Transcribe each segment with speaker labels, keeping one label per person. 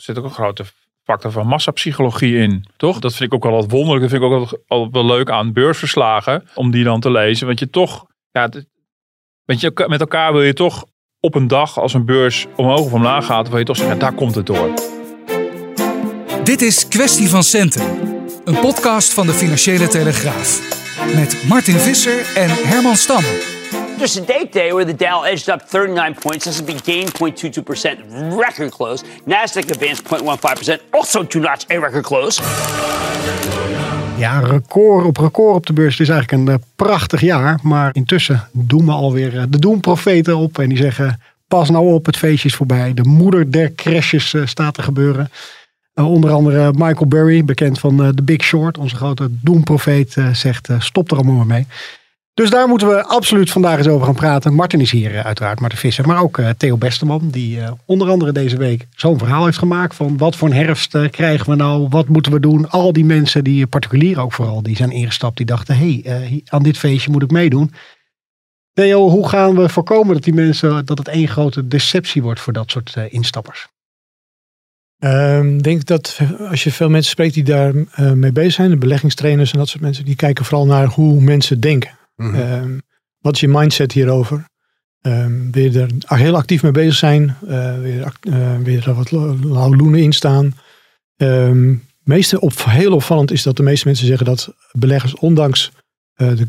Speaker 1: Zit ook een grote factor van massapsychologie in, toch? Dat vind ik ook wel wat wonderlijk. Dat vind ik ook altijd wel leuk aan beursverslagen, om die dan te lezen. Want je toch, ja, weet je, met elkaar wil je toch op een dag als een beurs omhoog of omlaag gaat, wil je toch zeggen, daar komt het door.
Speaker 2: Dit is Kwestie van Centen, een podcast van de Financiële Telegraaf. Met Martin Visser en Herman Stam.
Speaker 3: Just a date day where the Dow edged up 39 points. S&P gained 0.22%, record close. Nasdaq advanced 0.15%, also two notch a record close.
Speaker 4: Ja, record op record op de beurs. Het is eigenlijk een eh, prachtig jaar. Maar intussen doemen alweer eh, de doemprofeten op. En die zeggen, pas nou op, het feestje is voorbij. De moeder der crashes eh, staat te gebeuren. Onder andere Michael Burry, bekend van The Big Short. Onze grote doemprofeet zegt, stop er allemaal mee. Dus daar moeten we absoluut vandaag eens over gaan praten. Martin is hier eh, uiteraard, Martin Visser. Maar ook eh, Theo Besteman, die eh, onder andere deze week zo'n verhaal heeft gemaakt. Van wat voor een herfst krijgen we nou? Wat moeten we doen? Al die mensen, die particulier ook vooral, die zijn ingestapt. Die dachten, hé, hey, aan dit feestje moet ik meedoen. Theo, hoe gaan we voorkomen dat die mensen, dat het één grote deceptie wordt voor dat soort instappers?
Speaker 5: Ehm, Ik denk dat als je veel mensen spreekt die daar eh, mee bezig zijn, de beleggingstrainers en dat soort mensen, die kijken vooral naar hoe mensen denken. Ehm, wat is je mindset hierover? Ehm, wil je er heel actief mee bezig zijn? Eh, wil, je, act- eh, wil je er wat lo- lauwloenen in staan? Ehm, meeste op, heel opvallend is dat de meeste mensen zeggen dat beleggers, ondanks eh, de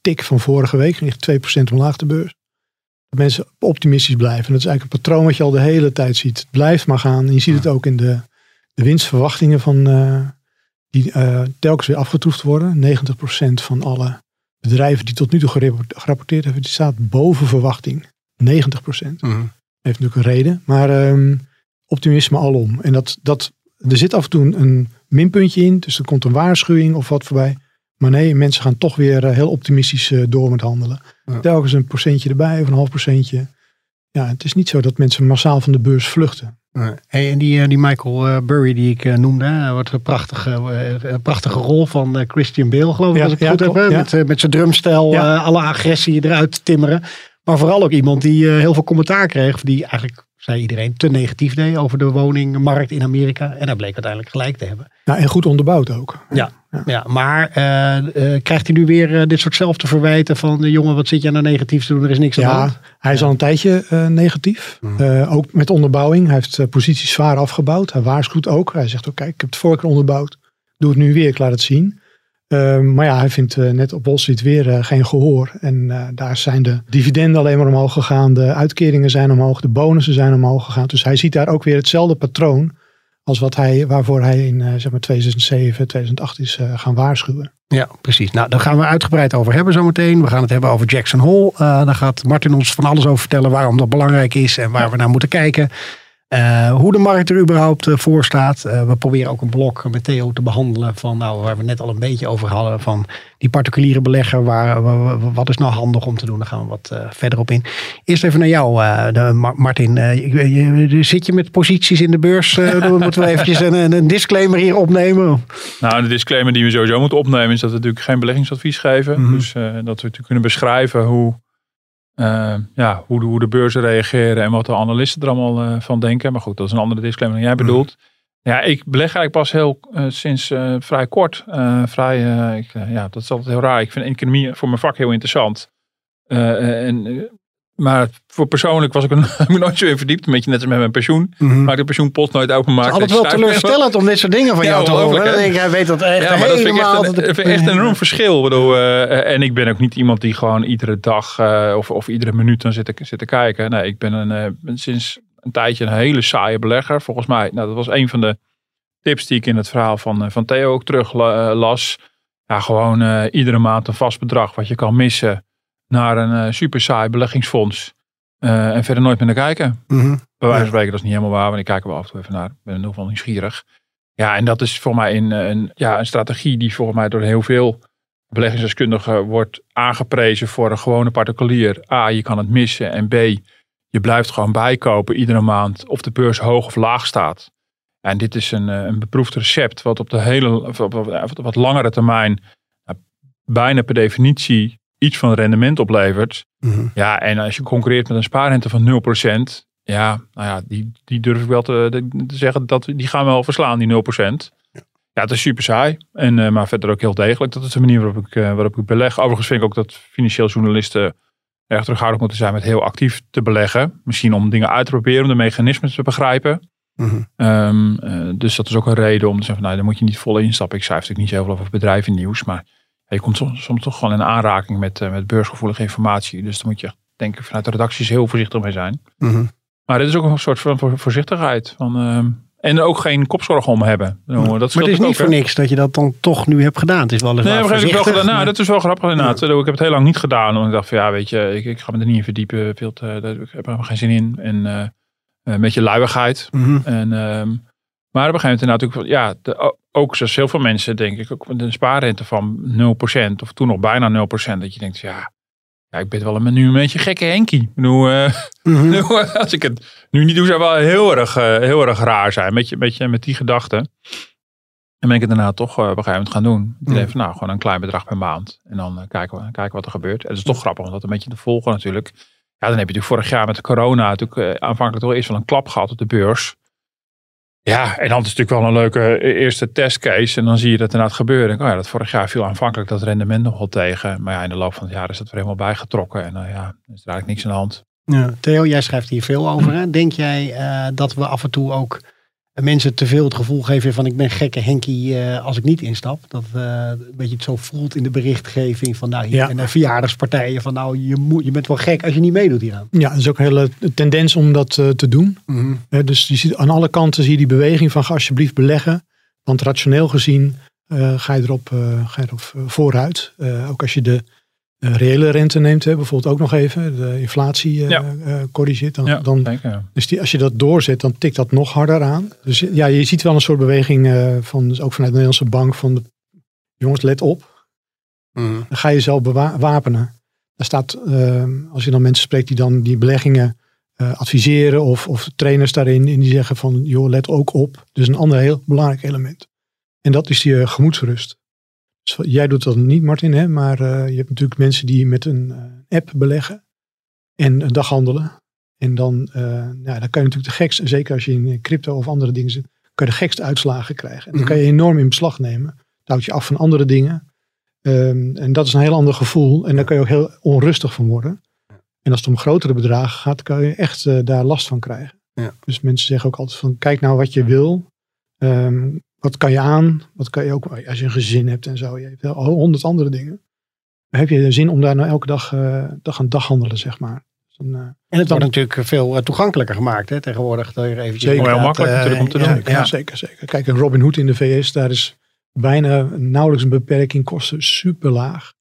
Speaker 5: tik van vorige week, ligt 2% omlaag de beurs, dat mensen optimistisch blijven. En dat is eigenlijk een patroon wat je al de hele tijd ziet. Het blijft maar gaan. En je ziet het ook in de, de winstverwachtingen van, die telkens weer afgetroefd worden. 90% van alle bedrijven die tot nu toe gerapporteerd hebben, die staat boven verwachting. 90%. Heeft natuurlijk een reden. Maar ehm, optimisme alom. En dat, dat, er zit af en toe een minpuntje in. Dus er komt een waarschuwing of wat voorbij. Maar nee, mensen gaan toch weer eh, heel optimistisch eh, door met handelen. Telkens een procentje erbij of een half procentje. Ja, het is niet zo dat mensen massaal van de beurs vluchten.
Speaker 4: Hey, en die, eh, die Michael eh, Burry die ik eh, noemde, wat een prachtige, prachtige rol van Christian Bale, geloof ik,
Speaker 5: Ja,
Speaker 4: als ik het
Speaker 5: ja,
Speaker 4: goed heb.
Speaker 5: klopt,
Speaker 4: hè,
Speaker 5: ja.
Speaker 4: Met, met zijn drumstijl, alle agressie eruit timmeren. Maar vooral ook iemand die heel veel commentaar kreeg, die eigenlijk, zei iedereen, te negatief deed over de woningmarkt in Amerika. En hij bleek uiteindelijk gelijk te hebben.
Speaker 5: Nou, en goed onderbouwd ook.
Speaker 4: Ja, ja. maar eh, eh, krijgt hij nu weer eh, dit soortzelfde verwijten van, eh, jongen, wat zit jij nou negatief te doen, er is niks aan de
Speaker 5: Ja,
Speaker 4: hand.
Speaker 5: hij is al een tijdje negatief. Eh, ook met onderbouwing. Hij heeft posities zwaar afgebouwd. Hij waarschuwt ook. Hij zegt ook, kijk, ik heb het vorige keer onderbouwd. Doe het nu weer, ik laat het zien. Ehm, maar ja, hij vindt eh, net op Wall Street weer eh, geen gehoor. En eh, daar zijn de dividenden alleen maar omhoog gegaan. De uitkeringen zijn omhoog. De bonussen zijn omhoog gegaan. Dus hij ziet daar ook weer hetzelfde patroon. Als wat hij, waarvoor hij in zeg maar 2007, 2008 is gaan waarschuwen.
Speaker 4: Ja, precies. Nou, daar gaan we uitgebreid over hebben zometeen. We gaan het hebben over Jackson Hole. Uh, daar gaat Martin ons van alles over vertellen waarom dat belangrijk is en waar we naar moeten kijken. Uh, hoe de markt er überhaupt uh, voor staat. Uh, we proberen ook een blok met Theo te behandelen van, nou, waar we net al een beetje over hadden, van die particuliere belegger. Waar, wat is nou handig om te doen? Daar gaan we wat verder op in. Eerst even naar jou, de, Martin. Zit je met posities in de beurs? dan moeten we eventjes een, een, disclaimer hier opnemen.
Speaker 1: Nou, de disclaimer die we sowieso moeten opnemen is dat we natuurlijk geen beleggingsadvies geven. Mm -hmm. Dus dat we natuurlijk kunnen beschrijven hoe uh, ja, hoe, de, hoe de beurzen reageren en wat de analisten er allemaal uh, van denken. Maar goed, dat is een andere disclaimer dan jij bedoelt. Mm. Ja, ik beleg eigenlijk pas heel uh, sinds vrij kort. vrij, ik, ja, dat is altijd heel raar. Ik vind economie voor mijn vak heel interessant. en, maar voor persoonlijk was ik er nooit zo in verdiept. Een beetje net als met mijn pensioen. Mm -hmm. Maar ik de pensioenpost nooit openmaken.
Speaker 4: Het is altijd wel teleurstellend om dit soort dingen van
Speaker 1: ja,
Speaker 4: jou te horen. Ik, weet dat echt
Speaker 1: ja, maar dat vind ik echt een, vind echt een enorm verschil. Bedoel, uh, en ik ben ook niet iemand die gewoon iedere dag uh, of, of iedere minuut dan zit zit te kijken. Nee, ik ben een, uh, sinds een tijdje een hele saaie belegger. Volgens mij, nou, dat was een van de tips die ik in het verhaal van, van Theo ook terug las. Ja, gewoon iedere maand een vast bedrag wat je kan missen naar een super saai beleggingsfonds. eh, en verder nooit meer naar kijken.
Speaker 4: Mhm.
Speaker 1: Bij wijze van spreken, dat is niet helemaal waar, want ik kijk er wel af en toe even naar. Ik ben in ieder geval nieuwsgierig. Ja, en dat is voor mij een, een, ja, een strategie die volgens mij door heel veel beleggingsdeskundigen wordt aangeprezen voor een gewone particulier. A, je kan het missen. En B, je blijft gewoon bijkopen iedere maand of de beurs hoog of laag staat. En dit is een, eh, een beproefd recept wat op de hele, op wat langere termijn nou, bijna per definitie iets van rendement oplevert.
Speaker 4: Mhm.
Speaker 1: Ja, en als je concurreert met een spaarrente van 0%, ja, nou ja, die, die durf ik wel te, te zeggen dat die gaan we wel verslaan, die 0%. Ja, het is super saai. En, eh, maar verder ook heel degelijk. Dat is de manier waarop ik, eh, waarop ik beleg. Overigens vind ik ook dat financieel journalisten erg terughoudend moeten zijn met heel actief te beleggen. Misschien om dingen uit te proberen, om de mechanismen te begrijpen.
Speaker 4: Mhm.
Speaker 1: Ehm, eh, dus dat is ook een reden om te zeggen, van, nou, daar moet je niet vol instappen. Ik schrijf natuurlijk niet zoveel over bedrijvennieuws, maar ja, je komt soms, soms toch gewoon in aanraking met, eh, met beursgevoelige informatie. Dus daar moet je echt, denk ik vanuit de redacties heel voorzichtig mee zijn.
Speaker 4: Mhm.
Speaker 1: Maar dit is ook een soort van voor- voorzichtigheid. Van, ehm, en ook geen kopzorgen om hebben. Nou, dat
Speaker 4: Maar het is
Speaker 1: ook,
Speaker 4: niet
Speaker 1: hè.
Speaker 4: voor niks dat je dat dan toch nu hebt gedaan. Het is wel eens
Speaker 1: Nee, ik wel gedaan. Nou, dat is wel grappig inderdaad. Ik heb het heel lang niet gedaan. Omdat ik dacht van ja, weet je, ik, ik ga me er niet in verdiepen. Veel te, daar- ik heb er helemaal geen zin in. En eh, een beetje luiigheid.
Speaker 4: Mhm.
Speaker 1: En, ehm, maar op een gegeven moment inderdaad ook, ja, de, ook zoals heel veel mensen denk ik, ook met een spaarrente van 0% of toen nog bijna 0%. Dat je denkt, ja, ja ik ben wel een, nu een beetje gekke Henkie. Ik bedoel, eh,
Speaker 4: Mhm.
Speaker 1: nu, als ik het nu niet doe, zou wel heel erg, eh, heel erg raar zijn. Met, je, met, je, met die gedachte. En ben ik het daarna toch eh, op een gegeven moment gaan doen. Ik denk van nou, gewoon een klein bedrag per maand. En dan kijken, we, kijken wat er gebeurt. En het is toch grappig om dat een beetje te volgen natuurlijk. Ja, dan heb je natuurlijk vorig jaar met de corona natuurlijk aanvankelijk toch eerst wel een klap gehad op de beurs. Ja, en dan is het natuurlijk wel een leuke eh, eerste testcase. En dan zie je dat inderdaad gebeuren. En, oh ja, dat vorig jaar viel aanvankelijk dat rendement nog wel tegen. Maar ja, in de loop van het jaar is dat weer helemaal bijgetrokken. En nou ja, er is er eigenlijk niks aan de hand.
Speaker 4: Ja, Theo, jij schrijft hier veel over. Hè? Denk jij eh, dat we af en toe ook mensen te veel het gevoel geven van ik ben gekke Henkie eh, als ik niet instap? Dat eh, een beetje het zo voelt in de berichtgeving van nou hier
Speaker 5: Ja.
Speaker 4: en de verjaardagspartijen van nou je, moet, je bent wel gek als je niet meedoet hieraan.
Speaker 5: Ja, dat is ook een hele tendens om dat eh, te doen. Hè, dus je ziet, aan alle kanten zie je die beweging van ga alsjeblieft beleggen. Want rationeel gezien ga je erop, ga je erop vooruit. Ook als je de reële rente neemt, hè, bijvoorbeeld ook nog even, de inflatie eh,
Speaker 1: Ja.
Speaker 5: eh, corrigeert. Dan,
Speaker 1: Ja,
Speaker 5: dan,
Speaker 1: zeker.
Speaker 5: dus die, als je dat doorzet, dan tikt dat nog harder aan. Dus ja, je ziet wel een soort beweging eh, van, dus ook vanuit de Nederlandse bank van de, jongens, let op. Dan ga je zelf wapenen. Daar staat, ehm, als je dan mensen spreekt die dan die beleggingen eh, adviseren of, of trainers daarin, en die zeggen van, joh, let ook op. Dus een ander heel belangrijk element. En dat is die gemoedsrust. Dus jij doet dat niet, Martin, hè? maar eh, je hebt natuurlijk mensen die met een eh, app beleggen en een dag handelen. En dan, eh, nou, dan kan je natuurlijk de gekste, zeker als je in crypto of andere dingen zit, kan je de gekste uitslagen krijgen. En dan kan je enorm in beslag nemen. Dat houdt je af van andere dingen. Ehm, en dat is een heel ander gevoel. En daar kan je ook heel onrustig van worden. En als het om grotere bedragen gaat, kan je echt daar last van krijgen.
Speaker 4: Ja.
Speaker 5: Dus mensen zeggen ook altijd van, kijk nou wat je wil. Ehm, wat kan je aan? Wat kan je ook, als je een gezin hebt en zo. Je hebt wel honderd andere dingen. Heb je de zin om daar nou elke dag, eh dag aan dag handelen, zeg maar. Dus dan, eh,
Speaker 4: En het wordt natuurlijk veel eh, toegankelijker gemaakt hè, tegenwoordig. Dat je er eventjes
Speaker 5: Zeker.
Speaker 1: Heel makkelijk natuurlijk om te
Speaker 4: ja,
Speaker 1: doen.
Speaker 5: Ja,
Speaker 4: Ja,
Speaker 5: zeker, zeker. Kijk, een Robin Hood in de VS, daar is bijna nauwelijks een beperking, kosten super laag.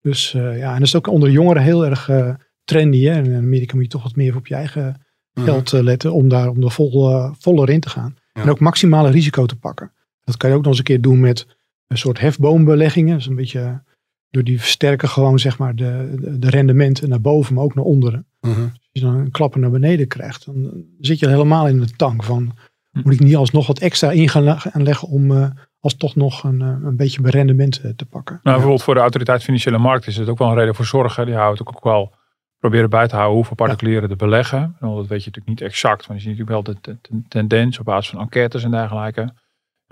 Speaker 5: Dus eh, ja, en dat is ook onder jongeren heel erg eh, trendy. Hè? En in Amerika moet je toch wat meer op je eigen
Speaker 4: Mhm.
Speaker 5: geld eh, letten om daar om er vol, voller in te gaan.
Speaker 4: Ja.
Speaker 5: En ook maximale risico te pakken. Dat kan je ook nog eens een keer doen met een soort hefboombeleggingen. Dus een beetje, door die versterken gewoon zeg maar de, de, de rendementen naar boven, maar ook naar onderen.
Speaker 4: Mhm.
Speaker 5: Als je dan een klapper naar beneden krijgt, dan zit je helemaal in de tank van
Speaker 1: Hm.
Speaker 5: moet ik niet alsnog wat extra in gaan le- gaan leggen om eh, als toch nog een, eh, een beetje rendement eh, te pakken.
Speaker 1: Nou, bijvoorbeeld voor de autoriteit financiële markt is het ook wel een reden voor zorgen. Die houdt ook wel proberen bij te houden hoeveel particulieren er beleggen. Want dat weet je natuurlijk niet exact, maar je ziet natuurlijk wel de, de- de tendens op basis van enquêtes en dergelijke.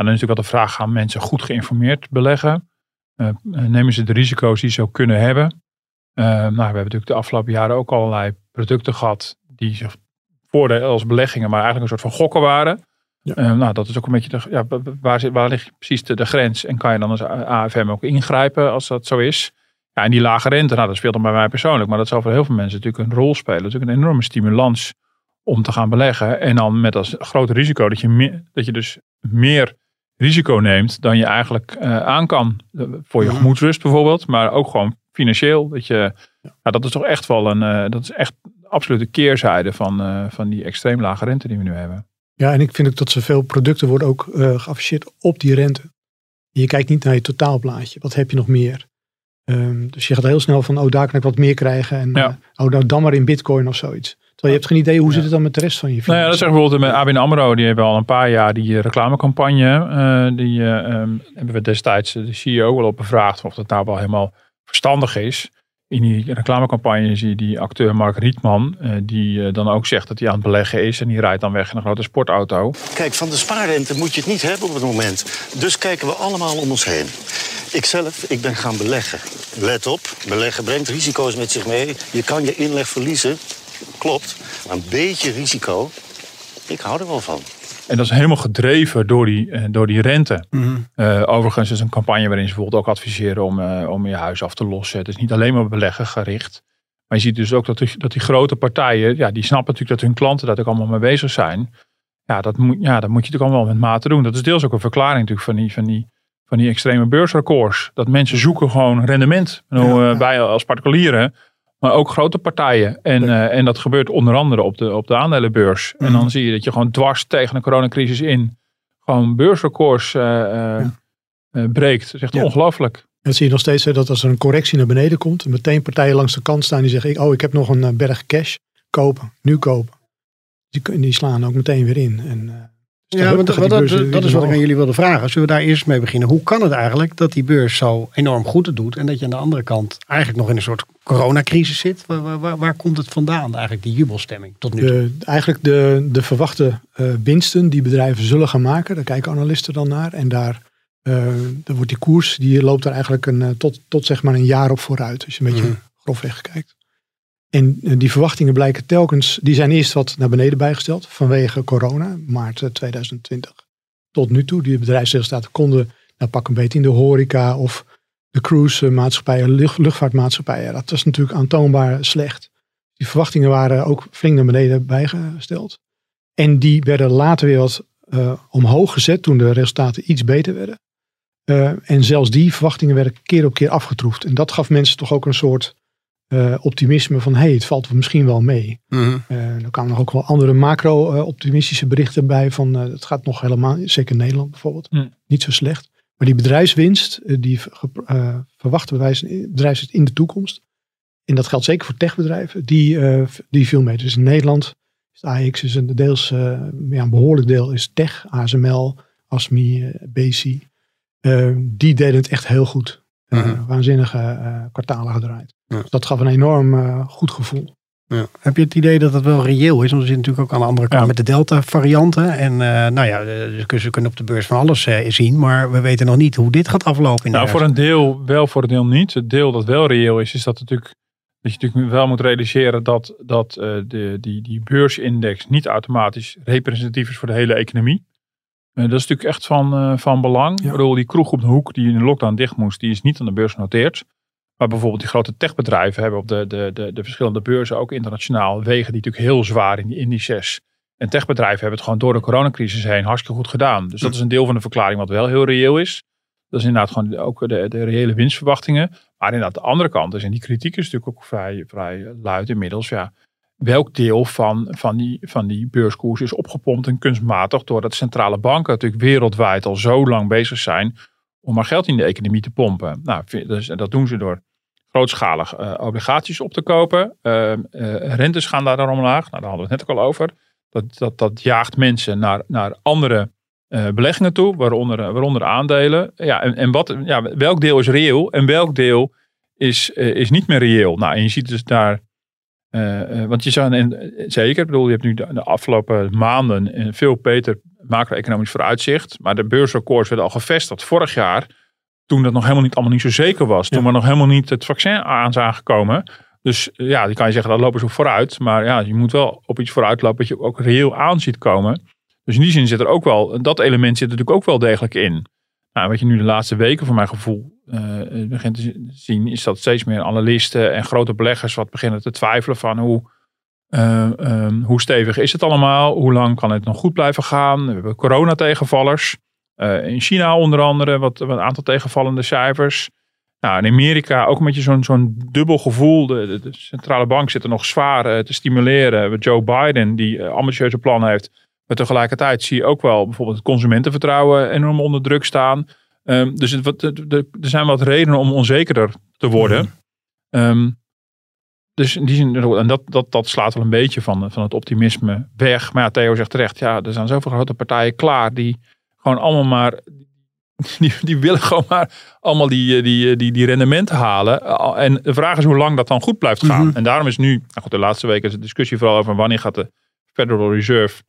Speaker 1: Dan is natuurlijk wel de vraag, gaan mensen goed geïnformeerd beleggen? Eh, nemen ze de risico's die ze ook kunnen hebben? Eh, nou, we hebben natuurlijk de afgelopen jaren ook allerlei producten gehad die zich voordelen als beleggingen, maar eigenlijk een soort van gokken waren.
Speaker 5: Ja.
Speaker 1: Eh, nou, dat is ook een beetje, de, ja, waar, zit, waar ligt precies de, de grens? En kan je dan als AFM ook ingrijpen als dat zo is? Ja, en die lage rente, nou, dat speelt dan bij mij persoonlijk. Maar dat zal voor heel veel mensen natuurlijk een rol spelen. Is natuurlijk een enorme stimulans om te gaan beleggen. En dan met als grote risico dat je, dat je dus meer risico neemt dan je eigenlijk eh, aan kan. Eh, Voor je
Speaker 4: Mhm.
Speaker 1: gemoedsrust bijvoorbeeld, maar ook gewoon financieel. Dat, je, ja. dat is toch echt wel een, eh, dat is echt absolute keerzijde van, van die extreem lage rente die we nu hebben.
Speaker 5: Ja, en ik vind ook dat zoveel producten worden ook geafficheerd op die rente. Je kijkt niet naar je totaalplaatje. Wat heb je nog meer? Um, dus je gaat heel snel van, oh daar kan ik wat meer krijgen. En
Speaker 1: Ja.
Speaker 5: oh nou, dan maar in bitcoin of zoiets. Terwijl je hebt geen idee, hoe zit het dan met de rest van je
Speaker 1: Nou ja, dat zeg bijvoorbeeld met ABN AMRO. Die hebben al een paar jaar die eh, reclamecampagne. eh, die eh, ehm, hebben we destijds de CEO wel op bevraagd. Of dat nou wel helemaal verstandig is. In die reclamecampagne zie je die acteur Mark Rietman. eh, die eh, dan ook zegt dat hij aan het beleggen is. En die rijdt dan weg in een grote sportauto.
Speaker 6: Kijk, van de spaarrente moet je het niet hebben op het moment. Dus kijken we allemaal om ons heen. Ikzelf, ik ben gaan beleggen. Let op, beleggen brengt risico's met zich mee. Je kan je inleg verliezen. Klopt. Maar een beetje risico, ik hou er wel van.
Speaker 1: En dat is helemaal gedreven door die, eh, door die rente. Eh, overigens is een campagne waarin ze bijvoorbeeld ook adviseren om, eh, om je huis af te lossen. Het is niet alleen maar beleggen gericht. Maar je ziet dus ook dat die, dat die grote partijen, ja, die snappen natuurlijk dat hun klanten daar ook allemaal mee bezig zijn. Ja, dat moet, ja, dat moet je natuurlijk allemaal met mate doen. Dat is deels ook een verklaring natuurlijk van die, van die, van die extreme beursrecords. Dat mensen zoeken gewoon rendement. Nou, Wij als particulieren, maar ook grote partijen. En, eh, en dat gebeurt onder andere op de, op de aandelenbeurs. En dan zie je dat je gewoon dwars tegen de coronacrisis in gewoon beursrecords eh, eh, breekt. Dat is echt
Speaker 5: Ja.
Speaker 1: ongelooflijk.
Speaker 5: En zie je nog steeds hè, dat als er een correctie naar beneden komt, meteen partijen langs de kant staan die zeggen, oh ik heb nog een berg cash, kopen, nu kopen. Die, die slaan ook meteen weer in. En,
Speaker 4: Ja, want dat, dat, is wat ik aan jullie wilde vragen. Zullen we daar eerst mee beginnen? Hoe kan het eigenlijk dat die beurs zo enorm goed het doet en dat je aan de andere kant eigenlijk nog in een soort coronacrisis zit? Waar, waar, komt het vandaan eigenlijk, die jubelstemming tot nu toe?
Speaker 5: De, eigenlijk de, de verwachte eh, winsten die bedrijven zullen gaan maken, daar kijken analisten dan naar. En daar, eh, dan wordt die koers, die loopt daar eigenlijk een, eh, tot, tot zeg maar een jaar op vooruit. Als je een beetje
Speaker 4: Mhm.
Speaker 5: grofweg kijkt. En eh, die verwachtingen blijken telkens, die zijn eerst wat naar beneden bijgesteld vanwege corona, maart eh, 2020. Tot nu toe, die bedrijfsresultaten konden, nou pak een beetje in de horeca of de cruise-maatschappijen, lucht, luchtvaartmaatschappijen. Dat was natuurlijk aantoonbaar slecht. Die verwachtingen waren ook flink naar beneden bijgesteld. En die werden later weer wat eh, omhoog gezet toen de resultaten iets beter werden. Eh, en zelfs die verwachtingen werden keer op keer afgetroefd. En dat gaf mensen toch ook een soort eh, optimisme van hé, hey, het valt misschien wel mee.
Speaker 4: Mhm.
Speaker 5: Eh, er kwamen nog ook wel andere macro-optimistische berichten bij van eh, het gaat nog helemaal, zeker in Nederland bijvoorbeeld,
Speaker 1: Hmm.
Speaker 5: niet zo slecht. Maar die bedrijfswinst, die ge- eh, verwachte bedrijfs- bedrijfswinst in de toekomst, en dat geldt zeker voor techbedrijven, die, eh, die viel mee. Dus in Nederland is de AX is een deels, eh, ja, een behoorlijk deel is tech, ASML, ASMI, BC. Eh, die deden het echt heel goed.
Speaker 4: Mhm.
Speaker 5: Waanzinnige eh, kwartalen gedraaid.
Speaker 4: Ja.
Speaker 5: Dus dat gaf een enorm eh, goed gevoel.
Speaker 4: Ja. Heb je het idee dat het wel reëel is? Want we zitten natuurlijk ook aan de andere kant
Speaker 1: Ja.
Speaker 4: met de Delta-varianten. En eh, nou ja, dus ze kunnen op de beurs van alles zien. Maar we weten nog niet hoe dit gaat aflopen. In de
Speaker 1: Nou, voor een deel wel, voor een deel niet. Het deel dat wel reëel is, is dat, natuurlijk, dat je natuurlijk wel moet realiseren dat, dat eh, de, die, die beursindex niet automatisch representatief is voor de hele economie. Dat is natuurlijk echt van, eh, van belang.
Speaker 5: Ja.
Speaker 1: Ik bedoel, die kroeg op de hoek die in de lockdown dicht moest, die is niet aan de beurs genoteerd. Maar bijvoorbeeld die grote techbedrijven hebben op de, de, de, de verschillende beurzen, ook internationaal, wegen die natuurlijk heel zwaar in die indices. En techbedrijven hebben het gewoon door de coronacrisis heen hartstikke goed gedaan. Dus dat is een deel van de verklaring wat wel heel reëel is. Dat is inderdaad gewoon ook de, de reële winstverwachtingen. Maar inderdaad, de andere kant is, en die kritiek is natuurlijk ook vrij, vrij luid inmiddels. Ja, welk deel van, van, die, van die beurskoers is opgepompt en kunstmatig doordat centrale banken natuurlijk wereldwijd al zo lang bezig zijn om maar geld in de economie te pompen. Nou, dus, dat doen ze door grootschalig eh, obligaties op te kopen. Uh, uh, rentes gaan daar dan omlaag. Nou, daar hadden we het net ook al over. Dat, dat, dat jaagt mensen naar, naar andere uh, beleggingen toe, waaronder, waaronder aandelen. Ja, en, en wat, ja, welk deel is reëel en welk deel is, is niet meer reëel? Nou, en je ziet dus daar, want je zou, en, zeker, ik bedoel, je hebt nu de, afgelopen maanden veel beter macro-economisch vooruitzicht. Maar de beursrecords werden al gevestigd vorig jaar, toen dat nog helemaal niet allemaal niet zo zeker was. Toen ja. maar nog helemaal niet het vaccin aan zijn aangekomen. Dus ja, die kan je zeggen, dat lopen ze vooruit. Maar ja, je moet wel op iets vooruit lopen wat je ook reëel aan ziet komen. Dus in die zin zit er ook wel, dat element zit er natuurlijk ook wel degelijk in. Nou, wat je nu de laatste weken voor mijn gevoel uh, begint te zien, is dat steeds meer analisten en grote beleggers wat beginnen te twijfelen van hoe, uh, um, hoe stevig is het allemaal? Hoe lang kan het nog goed blijven gaan? We hebben coronategenvallers. Uh, in China onder andere, wat, wat een aantal tegenvallende cijfers. Nou, in Amerika ook een beetje zo'n dubbel gevoel. De, de, centrale bank zit er nog zwaar eh, te stimuleren. Joe Biden, die uh, ambitieuze plannen heeft. Maar tegelijkertijd zie je ook wel bijvoorbeeld het consumentenvertrouwen enorm onder druk staan. Um, dus het, er zijn wat redenen om onzekerder te worden. Um, dus in die zin, en dat, dat, dat slaat wel een beetje van, van het optimisme weg. Maar ja, Theo zegt terecht, ja, er zijn zoveel grote partijen klaar die gewoon allemaal maar, die, die willen gewoon maar allemaal die, die, die, die rendementen halen. En de vraag is hoe lang dat dan goed blijft gaan. En daarom is nu, nou goed, de laatste weken is de discussie vooral over wanneer gaat de Federal Reserve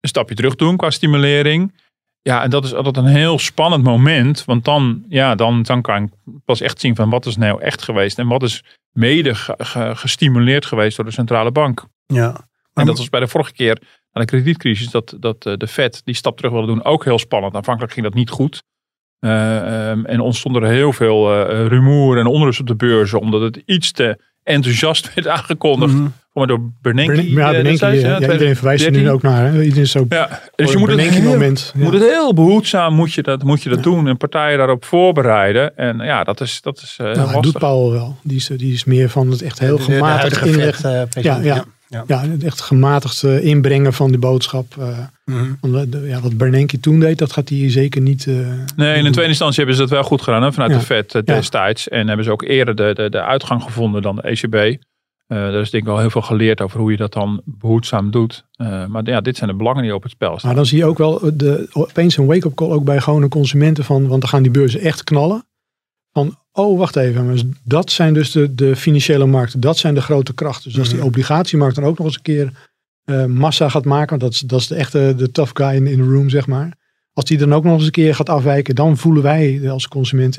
Speaker 1: een stapje terug doen qua stimulering. Ja, en dat is altijd een heel spannend moment. Want dan, ja, dan, dan kan ik pas echt zien van wat is nou echt geweest. En wat is mede gestimuleerd geweest door de centrale bank.
Speaker 4: Ja.
Speaker 1: En dat was bij de vorige keer aan de kredietcrisis. Dat, dat eh, de Fed die stap terug wilde doen. Ook heel spannend. Aanvankelijk ging dat niet goed. Uh, um, en ontstond er heel veel uh, rumoer en onrust op de beurzen. Omdat het iets te enthousiast werd aangekondigd. Mm -hmm. door Bernanke.
Speaker 5: Ja, Bernanke, ja, ja, iedereen verwijst er nu ook naar. Hè? Iedereen is zo
Speaker 1: ja, dus je moet het, heel, moment, ja. moet het heel behoedzaam moet je dat, moet je dat doen. En partijen daarop voorbereiden. En ja, dat is, dat is uh,
Speaker 5: nou,
Speaker 1: lastig.
Speaker 5: doet Paul wel. Die is, die is meer van het echt heel
Speaker 4: de,
Speaker 5: gematigd inleggen.
Speaker 4: Uh,
Speaker 5: ja, ja. Ja. ja, het echt gematigd inbrengen van de boodschap. Uh, mm -hmm. de, ja, wat Bernanke toen deed, dat gaat hij zeker niet. Uh,
Speaker 1: nee, in de tweede instantie hebben ze dat wel goed gedaan hè, vanuit ja. de Fed destijds. En hebben ze ook eerder de, de, de uitgang gevonden dan de ECB. er is denk ik wel heel veel geleerd over hoe je dat dan behoedzaam doet. maar ja, dit zijn de belangen die op het spel staan.
Speaker 5: Maar dan zie je ook wel de, opeens een wake-up call ook bij gewone consumenten van, want dan gaan die beurzen echt knallen. Oh wacht even, dat zijn dus de, de financiële markten, dat zijn de grote krachten. Dus als die obligatiemarkt dan ook nog eens een keer uh, massa gaat maken, dat is, dat is de echte de tough guy in, in the room, zeg maar. Als die dan ook nog eens een keer gaat afwijken, dan voelen wij als consument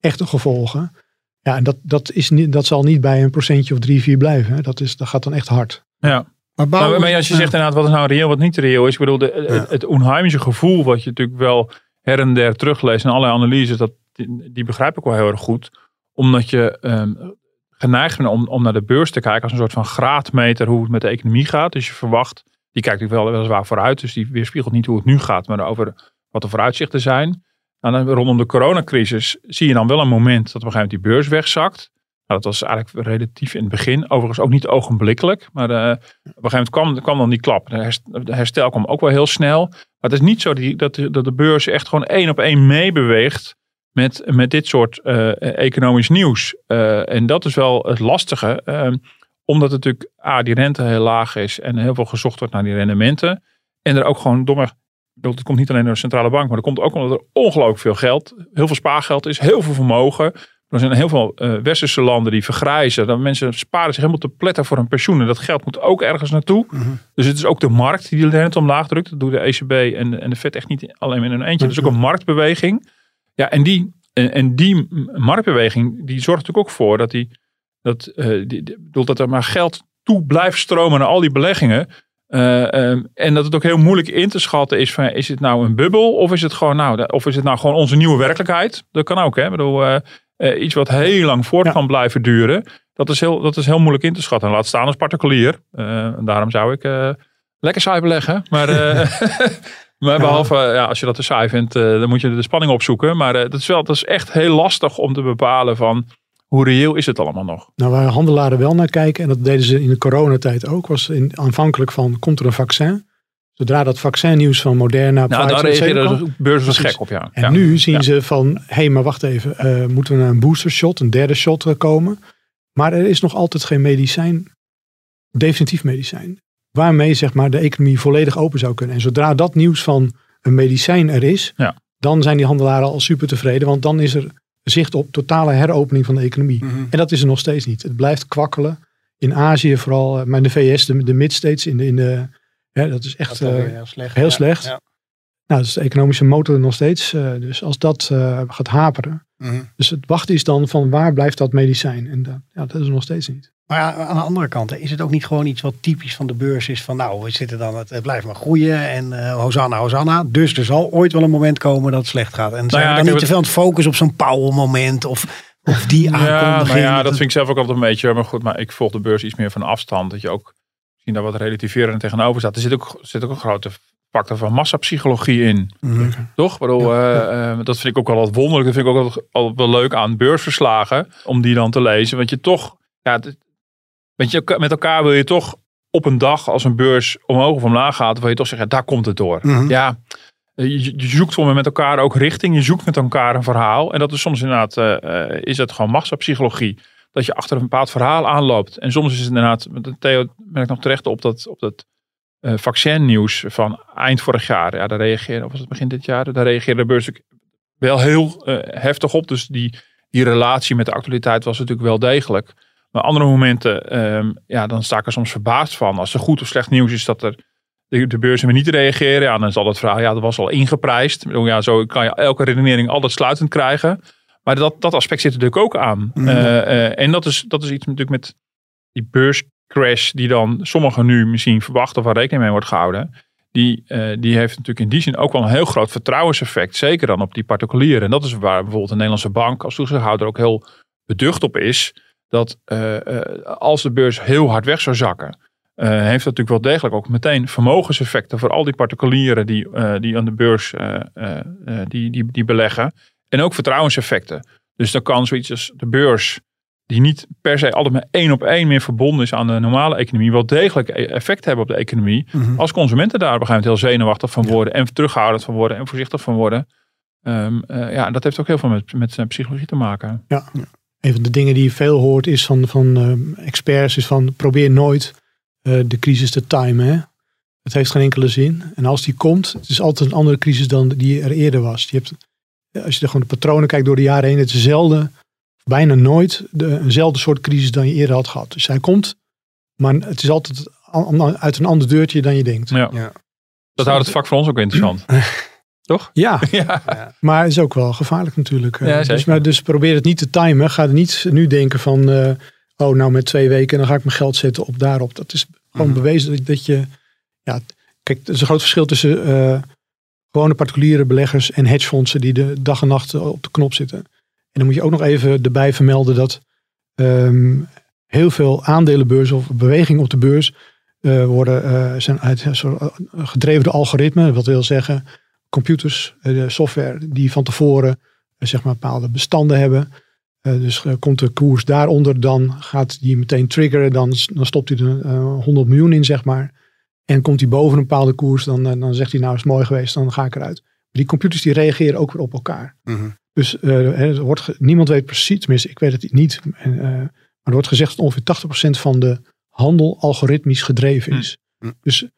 Speaker 5: echte gevolgen. Ja, en dat, dat, is niet, dat zal niet bij een procentje of drie, vier blijven. Hè. Dat, is, dat gaat dan echt hard.
Speaker 1: Ja. Maar, bouwen, maar, als je zegt inderdaad wat is nou reëel, wat niet reëel is. Ik bedoel, de, ja. het, het onheimse gevoel wat je natuurlijk wel her en der terugleest in allerlei analyses, dat, die, die begrijp ik wel heel erg goed. Omdat je um, geneigd bent om, om naar de beurs te kijken als een soort van graadmeter hoe het met de economie gaat. Dus je verwacht, die kijkt natuurlijk wel weliswaar vooruit, dus die weerspiegelt niet hoe het nu gaat, maar over wat de vooruitzichten zijn. En dan, rondom de coronacrisis zie je dan wel een moment dat op een gegeven moment die beurs wegzakt. Nou, dat was eigenlijk relatief in het begin. Overigens ook niet ogenblikkelijk. Maar uh, op een gegeven moment kwam, kwam dan die klap. De herstel kwam ook wel heel snel. Maar het is niet zo dat, dat de beurs echt gewoon één op één meebeweegt met, met dit soort uh, economisch nieuws. Uh, en dat is wel het lastige. omdat natuurlijk A, die rente heel laag is en heel veel gezocht wordt naar die rendementen. En er ook gewoon domme het komt niet alleen door de centrale bank, maar er komt ook omdat er ongelooflijk veel geld, heel veel spaargeld is, heel veel vermogen. Er zijn heel veel uh, westerse landen die vergrijzen. Dan mensen sparen zich helemaal te pletten voor hun pensioen. En dat geld moet ook ergens naartoe.
Speaker 4: Mhm.
Speaker 1: Dus het is ook de markt die de rente omlaag drukt. Dat doet de ECB en, en de Fed echt niet alleen in een eentje. Het is ook een marktbeweging. Ja, en die, en, en die marktbeweging die zorgt natuurlijk ook voor dat, die, dat, uh, die, die, dat er maar geld toe blijft stromen naar al die beleggingen. Uh, um, en dat het ook heel moeilijk in te schatten is van is het nou een bubbel of is het gewoon nou of is het nou gewoon onze nieuwe werkelijkheid? Dat kan ook hè. Ik bedoel, uh, uh, iets wat heel lang voort ja. kan blijven duren. Dat is, heel, dat is heel moeilijk in te schatten. Laat staan als particulier. en daarom zou ik lekker saai beleggen. Maar, maar behalve ja, als je dat te saai vindt, dan moet je de spanning opzoeken. Maar dat, is wel, dat is echt heel lastig om te bepalen van hoe reëel is het allemaal nog?
Speaker 5: Nou, waar handelaren wel naar kijken, en dat deden ze in de coronatijd ook, was in, aanvankelijk van, komt er een vaccin? Zodra dat vaccinnieuws van Moderna,
Speaker 1: nou, daar reageerde de beurs was gek op, ja.
Speaker 5: En
Speaker 1: ja.
Speaker 5: nu zien
Speaker 1: ja.
Speaker 5: ze van, hé, hey, maar wacht even, uh, moeten we naar een booster shot, een derde shot komen? Maar er is nog altijd geen medicijn, definitief medicijn, waarmee zeg maar de economie volledig open zou kunnen. En zodra dat nieuws van een medicijn er is,
Speaker 1: ja.
Speaker 5: dan zijn die handelaren al super tevreden, want dan is er zicht op totale heropening van de economie.
Speaker 4: Mhm.
Speaker 5: En dat is er nog steeds niet. Het blijft kwakkelen. In Azië vooral, maar in de VS, de, de mid-states, in de, in de, ja, dat is echt
Speaker 4: Dat is
Speaker 5: uh,
Speaker 4: heel slecht.
Speaker 5: heel
Speaker 4: ja.
Speaker 5: slecht.
Speaker 4: Ja.
Speaker 5: Nou, dat is de economische motor nog steeds. Uh, dus als dat uh, gaat haperen.
Speaker 4: Mhm.
Speaker 5: Dus het wachten is dan van waar blijft dat medicijn? En dat, ja, dat is er nog steeds niet.
Speaker 4: Maar ja, aan de andere kant, is het ook niet gewoon iets wat typisch van de beurs is? Van nou, we zitten dan, het, het blijft maar groeien en uh, Hosanna, Hosanna. Dus er zal ooit wel een moment komen dat het slecht gaat. En zijn
Speaker 1: ja,
Speaker 4: we dan niet te veel aan het focussen op zo'n Powell moment of, of die aankondiging?
Speaker 1: Ja, nou ja, dat vind ik zelf ook altijd een beetje. Maar goed, maar ik volg de beurs iets meer van afstand. Dat je ook misschien daar wat relativerend tegenover staat. Er zit ook, zit ook een grote factor van massapsychologie in.
Speaker 4: Mhm.
Speaker 1: Toch? Bedoel, eh, eh, dat vind ik ook wel wat wonderlijk. Dat vind ik ook wel, wel leuk aan beursverslagen. Om die dan te lezen. Want je toch, ja, het- weet je, met elkaar wil je toch op een dag als een beurs omhoog of omlaag gaat. Wil je toch zeggen, daar komt het door.
Speaker 4: Mhm.
Speaker 1: Ja, eh, je, je zoekt voor me met elkaar ook richting. Je zoekt met elkaar een verhaal. En dat is soms inderdaad, eh, is het gewoon massapsychologie. Dat je achter een bepaald verhaal aanloopt. En soms is het inderdaad, met Theo ben ik nog terecht op dat, op dat eh, vaccinnieuws van eind vorig jaar. Ja, daar reageerde, of was het begin dit jaar? Daar reageerde de beurs wel heel heftig op. Dus die, die relatie met de actualiteit was natuurlijk wel degelijk. Maar andere momenten, ehm, ja, dan sta ik er soms verbaasd van. Als er goed of slecht nieuws is dat er de, de beurzen weer niet reageren. Ja, dan is al het verhaal, ja, dat was al ingeprijsd. Ja, zo kan je elke redenering altijd sluitend krijgen. Maar dat, dat aspect zit er natuurlijk ook aan.
Speaker 4: Mhm.
Speaker 1: Eh, eh, en dat is, dat is iets natuurlijk met die beurscrash die dan sommigen nu misschien verwachten of waar rekening mee wordt gehouden. Die, eh, die heeft natuurlijk in die zin ook wel een heel groot vertrouwenseffect. Zeker dan op die particulieren. En dat is waar bijvoorbeeld de Nederlandse bank als toezichthouder ook heel beducht op is. Dat eh, eh, als de beurs heel hard weg zou zakken. eh, heeft dat natuurlijk wel degelijk ook meteen vermogenseffecten voor al die particulieren die, eh, die aan de beurs eh, eh, eh, die, die, die beleggen. En ook vertrouwenseffecten. Dus dan kan zoiets als de beurs, die niet per se altijd maar één op één meer verbonden is aan de normale economie, wel degelijk e- effect hebben op de economie.
Speaker 4: Mhm.
Speaker 1: Als consumenten daar op een gegeven moment heel zenuwachtig van worden en terughoudend van worden en voorzichtig van worden. Ehm, eh, ja, dat heeft ook heel veel met, met eh, psychologie te maken.
Speaker 5: Een van de dingen die je veel hoort is van, van eh, experts is van probeer nooit eh, de crisis te timen. Hè? Het heeft geen enkele zin. En als die komt, het is altijd een andere crisis dan die er eerder was. Je hebt, als je er gewoon de patronen kijkt door de jaren heen, het is zelden, bijna nooit, de, eenzelfde soort crisis dan je eerder had gehad. Dus hij komt, maar het is altijd uit een ander deurtje dan je denkt.
Speaker 1: Ja.
Speaker 4: Ja.
Speaker 1: Dat houdt het vak voor ons ook interessant. Toch?
Speaker 5: Ja,
Speaker 1: ja.
Speaker 5: maar het is ook wel gevaarlijk natuurlijk. Eh,
Speaker 1: Ja,
Speaker 5: dus, maar, dus probeer het niet te timen. Ga er niet nu denken van, eh, oh nou met twee weken dan ga ik mijn geld zetten op daarop. Dat is gewoon
Speaker 4: Mhm.
Speaker 5: bewezen dat, dat je, ja, kijk, er is een groot verschil tussen eh, gewone particuliere beleggers en hedgefondsen die de dag en nacht op de knop zitten. En dan moet je ook nog even erbij vermelden dat ehm, heel veel aandelenbeurzen of bewegingen op de beurs eh, worden, eh, zijn uit, een soort, gedreven door algoritmen. Wat wil zeggen, computers, eh, software die van tevoren eh, zeg maar bepaalde bestanden hebben. Eh, dus komt de koers daaronder, dan gaat die meteen triggeren. Dan, dan stopt hij er eh, 100 miljoen in, zeg maar. En komt hij boven een bepaalde koers, dan, dan zegt hij nou is het mooi geweest, dan ga ik eruit. Maar die computers die reageren ook weer op elkaar.
Speaker 4: Mhm.
Speaker 5: Dus er wordt niemand weet precies, tenminste ik weet het niet. En, maar er wordt gezegd dat ongeveer 80% van de handel algoritmisch gedreven is.
Speaker 4: Hm.
Speaker 5: Dus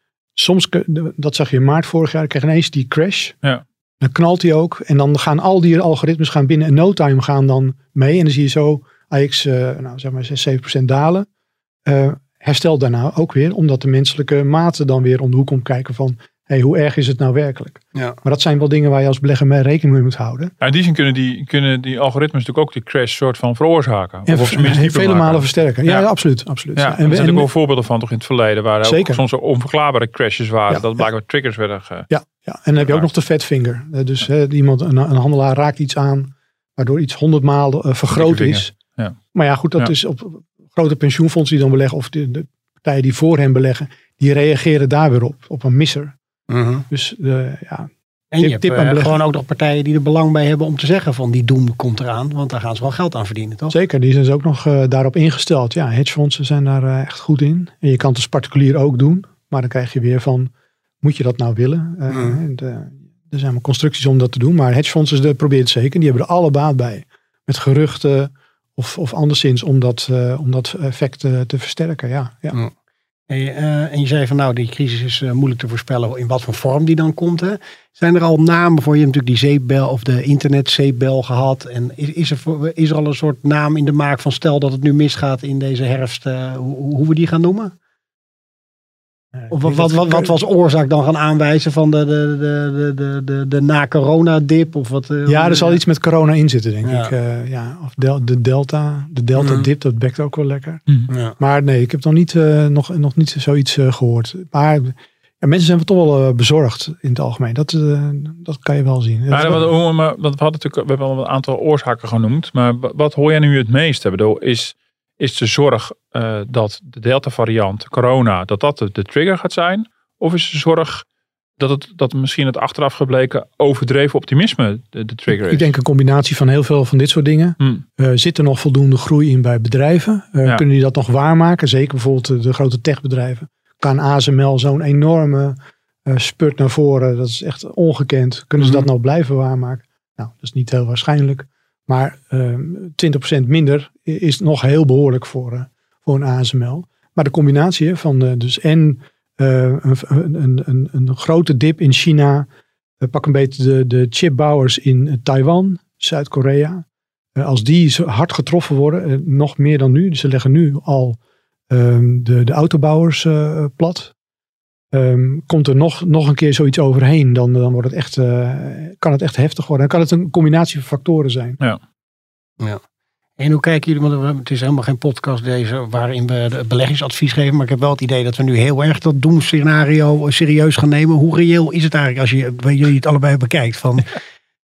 Speaker 5: soms, dat zag je in maart vorig jaar, kreeg ineens die crash.
Speaker 1: Ja.
Speaker 5: Dan knalt hij ook. En dan gaan al die algoritmes gaan binnen een no time gaan dan mee. En dan zie je zo AX, eh, nou zeg maar 6, 7% dalen. Eh herstel daarna ook weer, omdat de menselijke mate dan weer om de hoek komt kijken van, hey, hoe erg is het nou werkelijk?
Speaker 4: Ja.
Speaker 5: Maar dat zijn wel dingen waar je als belegger mee rekening mee moet houden.
Speaker 1: Ja, in die zin kunnen die, kunnen die algoritmes natuurlijk ook die crash soort van veroorzaken.
Speaker 5: En
Speaker 1: of dieper
Speaker 5: vele
Speaker 1: maken.
Speaker 5: malen versterken. Ja,
Speaker 1: Ja.
Speaker 5: ja, absoluut. absoluut.
Speaker 1: Ja,
Speaker 5: Ja,
Speaker 1: er zijn natuurlijk wel voorbeelden van toch in het verleden. Waar ook
Speaker 5: Zeker.
Speaker 1: soms zo onverklaarbare crashes waren.
Speaker 5: Ja,
Speaker 1: dat
Speaker 5: ja.
Speaker 1: blijkbaar triggers werden ge...
Speaker 5: Ja, ja, en dan heb je ook nog de fat finger. Eh, Dus hè, iemand, een, een handelaar raakt iets aan, waardoor iets honderd maal eh, vergroot is.
Speaker 1: Ja.
Speaker 5: Maar ja, goed, dat
Speaker 1: Ja.
Speaker 5: is op grote pensioenfondsen die dan beleggen, of de, de partijen die voor hen beleggen, die reageren daar weer op, op een misser.
Speaker 4: Mhm.
Speaker 5: Dus eh, ja,
Speaker 4: En je
Speaker 5: Tip-
Speaker 4: hebt eh, gewoon ook nog partijen die er belang bij hebben om te zeggen van die doem komt eraan. Want daar gaan ze wel geld aan verdienen, toch?
Speaker 5: zeker, die zijn dus ook nog eh, daarop ingesteld. Ja, hedgefondsen zijn daar echt goed in. En je kan het als particulier ook doen, maar dan krijg je weer van, moet je dat nou willen? Eh,
Speaker 4: Mhm.
Speaker 5: de- er zijn maar constructies om dat te doen, maar hedgefondsen de, proberen het zeker. Die hebben er alle baat bij. Met geruchten of, of anderszins om dat, eh, om dat effect te versterken. Ja, ja.
Speaker 4: Eh, en je zei van nou, die crisis is eh, moeilijk te voorspellen in wat voor vorm die dan komt. Hè? Zijn er al namen voor? Je hebt natuurlijk die zeepbel of de internet zeepbel gehad. En is, is, er is er al een soort naam in de maak van stel dat het nu misgaat in deze herfst, eh, hoe, hoe we die gaan noemen? Of wat, wat, wat, wat was oorzaak dan gaan aanwijzen van de, de, de, de, de, de, de na-corona dip? Of wat, eh,
Speaker 5: Ja, er zal iets met corona in zitten, denk
Speaker 4: Ja.
Speaker 5: ik. Eh, ja, of del- de delta, de delta
Speaker 4: Mhm.
Speaker 5: dip, dat bekt ook wel lekker.
Speaker 4: Ja.
Speaker 5: Maar nee, ik heb nog niet, eh, nog, nog niet zoiets eh, gehoord. Maar ja, mensen zijn toch wel eh, bezorgd in het algemeen. Dat, eh, dat kan je wel zien.
Speaker 1: Maar,
Speaker 5: Dat-
Speaker 1: we, hadden natuurlijk, we hebben al een aantal oorzaken genoemd. Maar wa- wat hoor jij nu het meest? Ik bedoel, is, is de zorg eh, dat de Delta variant, corona, dat dat de, de trigger gaat zijn? Of is de zorg dat het dat misschien het achteraf gebleken overdreven optimisme de, de trigger is.
Speaker 5: Ik denk een combinatie van heel veel van dit soort dingen.
Speaker 1: Hmm.
Speaker 5: Uh, zit er nog voldoende groei in bij bedrijven? Uh,
Speaker 1: Ja.
Speaker 5: Kunnen die dat nog waarmaken? Zeker bijvoorbeeld de, grote techbedrijven. Kan ASML zo'n enorme spurt naar voren? Dat is echt ongekend. Kunnen ze dat nou blijven waarmaken? Nou, dat is niet heel waarschijnlijk. Maar ehm, 20% minder is nog heel behoorlijk voor, eh, voor een ASML. Maar de combinatie van eh, dus en eh, een, een, een, een grote dip in China. pak een beetje de, de chipbouwers in Taiwan, Zuid-Korea. Als die hard getroffen worden, nog meer dan nu. Ze leggen nu al ehm, de, de autobouwers plat. Ehm, komt er nog, nog een keer zoiets overheen, dan, dan wordt het echt, eh, kan het echt heftig worden. Dan kan het een combinatie van factoren zijn.
Speaker 4: En hoe kijken jullie, want het is helemaal geen podcast deze waarin we beleggingsadvies geven. Maar ik heb wel het idee dat we nu heel erg dat doemscenario serieus gaan nemen. Hoe reëel is het eigenlijk als je, jullie het allebei bekijkt? Van,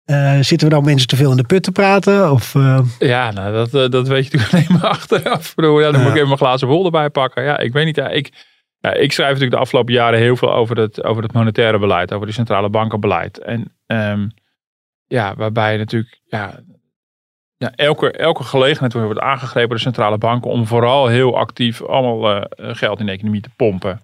Speaker 4: eh, zitten we nou mensen te veel in de put te praten? Of, eh,
Speaker 1: Ja, nou, dat, eh, dat weet je natuurlijk alleen maar achteraf. Ja, dan moet ik
Speaker 4: Ja.
Speaker 1: even mijn glazen bol erbij pakken. Ja, ik weet niet. Ja, ik, ja, ik schrijf natuurlijk de afgelopen jaren heel veel over het, over het monetaire beleid. Over het centrale bankenbeleid. En ehm, ja, waarbij natuurlijk ja, ja, elke, elke gelegenheid wordt aangegrepen door de centrale banken. Om vooral heel actief allemaal eh, geld in de economie te pompen.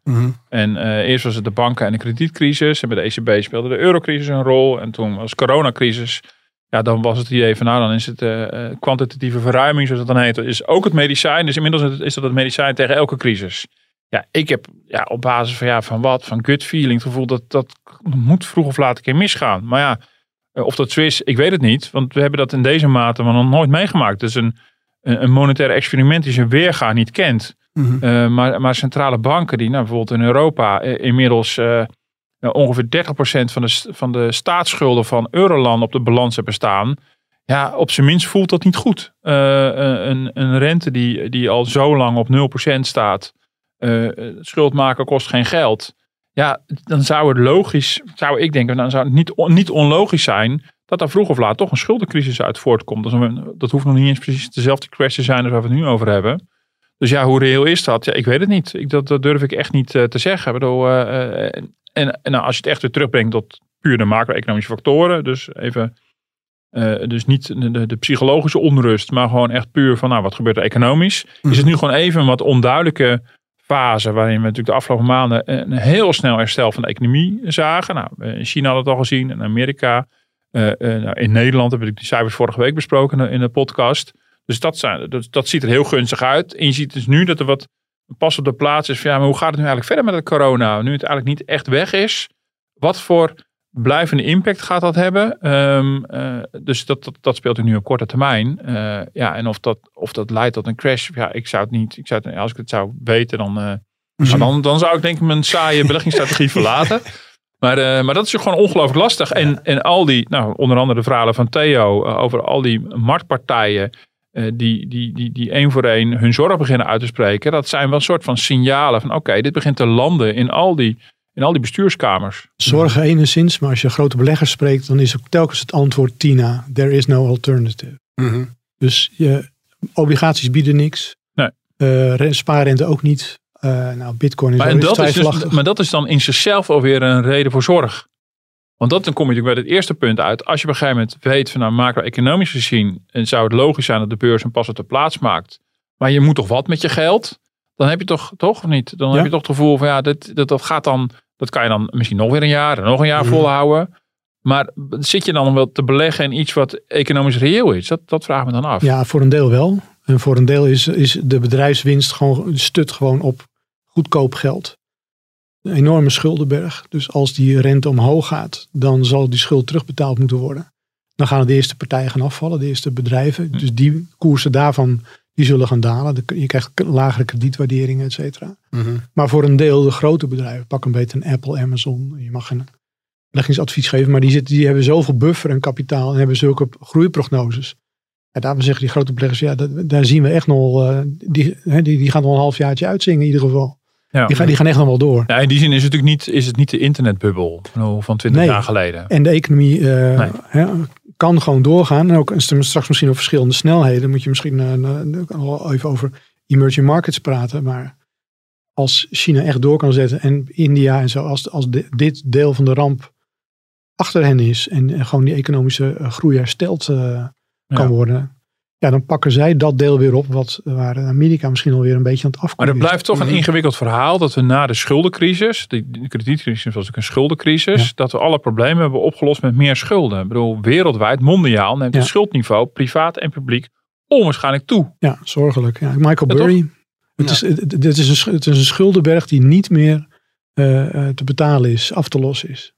Speaker 1: En eh, eerst was het de banken en de kredietcrisis. En bij de ECB speelde de eurocrisis een rol. En toen was coronacrisis. Ja, dan was het idee van nou, dan is het eh, kwantitatieve verruiming, zoals het dan heet, is ook het medicijn. Dus inmiddels is dat het medicijn tegen elke crisis. Ja, ik heb ja, op basis van, ja, van wat, van gut feeling, het gevoel dat dat moet vroeg of laat een keer misgaan. Maar ja, eh, of dat zo is, ik weet het niet. Want we hebben dat in deze mate nog nooit meegemaakt. Dus een, een een monetair experiment die zijn weerga niet kent. Uh, maar, maar centrale banken die nou, bijvoorbeeld in Europa eh, inmiddels uh, ongeveer 30% van de, van de staatsschulden van Euroland op de balans hebben staan. Ja, op zijn minst voelt dat niet goed. Een, een rente die, die al zo lang op 0% staat. Uh, schuld maken kost geen geld. Ja, dan zou het logisch, zou ik denken, dan zou het niet, on, niet onlogisch zijn dat daar vroeg of laat toch een schuldencrisis uit voortkomt. Dat, dat hoeft nog niet eens precies dezelfde kwestie te zijn als waar we het nu over hebben. Dus ja, hoe reëel is dat? Ja, ik weet het niet. Ik, dat, dat durf ik echt niet uh, te zeggen. Ik bedoel, uh, en en nou, als je het echt weer terugbrengt tot puur de macro-economische factoren. Dus even, uh, dus niet de, de, psychologische onrust, maar gewoon echt puur van, nou, wat gebeurt er economisch? Is het nu gewoon even een wat onduidelijke fase, waarin we natuurlijk de afgelopen maanden een heel snel herstel van de economie zagen. Nou, in China we het al gezien, in Amerika. nou, in Nederland hebben we die cijfers vorige week besproken in de podcast. Dus dat, zijn, dat, dat ziet er heel gunstig uit. En je ziet dus nu dat er wat pas op de plaats is van ja, maar hoe gaat het nu eigenlijk verder met het corona? Nu het eigenlijk niet echt weg is. Wat voor blijvende impact gaat dat hebben? Um, uh, dus dat, dat, dat speelt nu op korte termijn. Uh, ja, en of dat, of dat leidt tot een crash, ja, ik zou het niet. Ik zou het, als ik het zou weten, dan, uh, mm-hmm. dan, dan zou ik denk ik mijn saaie beleggingsstrategie verlaten. Maar, maar dat is gewoon ongelooflijk lastig. En, en al die, nou, onder andere de verhalen van Theo over al die marktpartijen. Die, die, die, die één voor één hun zorg beginnen uit te spreken. Dat zijn wel een soort van signalen van oké, okay, dit begint te landen in al, die, in al die bestuurskamers.
Speaker 5: Zorgen enigszins, maar als je grote beleggers spreekt, dan is ook telkens het antwoord Tina, there is no alternative.
Speaker 4: Mm-hmm.
Speaker 5: Dus je, obligaties bieden niks.
Speaker 1: Nee.
Speaker 5: Uh, spaarrente ook niet. Uh, nou, bitcoin is
Speaker 1: maar,
Speaker 5: wel
Speaker 1: dat is dus, maar dat is dan in zichzelf alweer een reden voor zorg. Want dat, dan kom je natuurlijk bij het eerste punt uit. Als je op een gegeven moment weet van nou macro-economisch gezien. En zou het logisch zijn dat de beurs een pas op de plaats maakt. Maar je moet toch wat met je geld. Dan heb je toch, toch of niet? Dan ja. heb je toch het gevoel van ja, dit, dat, dat gaat dan. Dat kan je dan misschien nog weer een jaar en nog een jaar
Speaker 5: Mhm.
Speaker 1: mm. volhouden. Maar zit je dan wel te beleggen in iets wat economisch reëel is? Dat, dat vraag me dan af.
Speaker 5: Ja, voor een deel wel. En voor een deel is, is de bedrijfswinst gewoon stut gewoon op goedkoop geld een enorme schuldenberg. Dus als die rente omhoog gaat, dan zal die schuld terugbetaald moeten worden. Dan gaan de eerste partijen gaan afvallen, de eerste bedrijven. Dus die koersen daarvan, die zullen gaan dalen. Je krijgt lagere kredietwaarderingen, et cetera.
Speaker 4: Mm-hmm.
Speaker 5: Maar voor een deel de grote bedrijven, pak een beetje een Apple, Amazon. Je mag geen beleggingsadvies geven, maar die, zitten, die hebben zoveel buffer en kapitaal en hebben zulke groeiprognoses. En daarom zeggen die grote beleggers, ja, dat, daar zien we echt nog, uh, die, die, die gaan nog een halfjaartje uitzingen in ieder geval.
Speaker 1: Ja.
Speaker 5: Die, gaan, die gaan echt nog wel door.
Speaker 1: Ja, in die zin is het natuurlijk niet, is het niet de internetbubbel van 20
Speaker 5: nee.
Speaker 1: jaar geleden.
Speaker 5: En de economie uh, nee. hè, kan gewoon doorgaan. En ook straks misschien op verschillende snelheden. Moet je misschien uh, even over emerging markets praten. Maar als China echt door kan zetten en India en zo, als, als dit deel van de ramp achter hen is en, gewoon die economische eh, groei hersteld uh, kan worden, ja, dan pakken zij dat deel weer op wat, waar Amerika misschien alweer een beetje aan het afkomen
Speaker 1: Maar het blijft toch een mhm. ingewikkeld verhaal dat we na de schuldencrisis, de, de kredietcrisis was ook een schuldencrisis, dat we alle problemen hebben opgelost met meer schulden. Ik bedoel, wereldwijd, mondiaal neemt het schuldniveau, privaat en publiek, onwaarschijnlijk toe.
Speaker 5: Ja, zorgelijk. Ja, Michael Burry. Het, is, het, is een, het is een schuldenberg die niet meer uh, te betalen is, af te lossen is.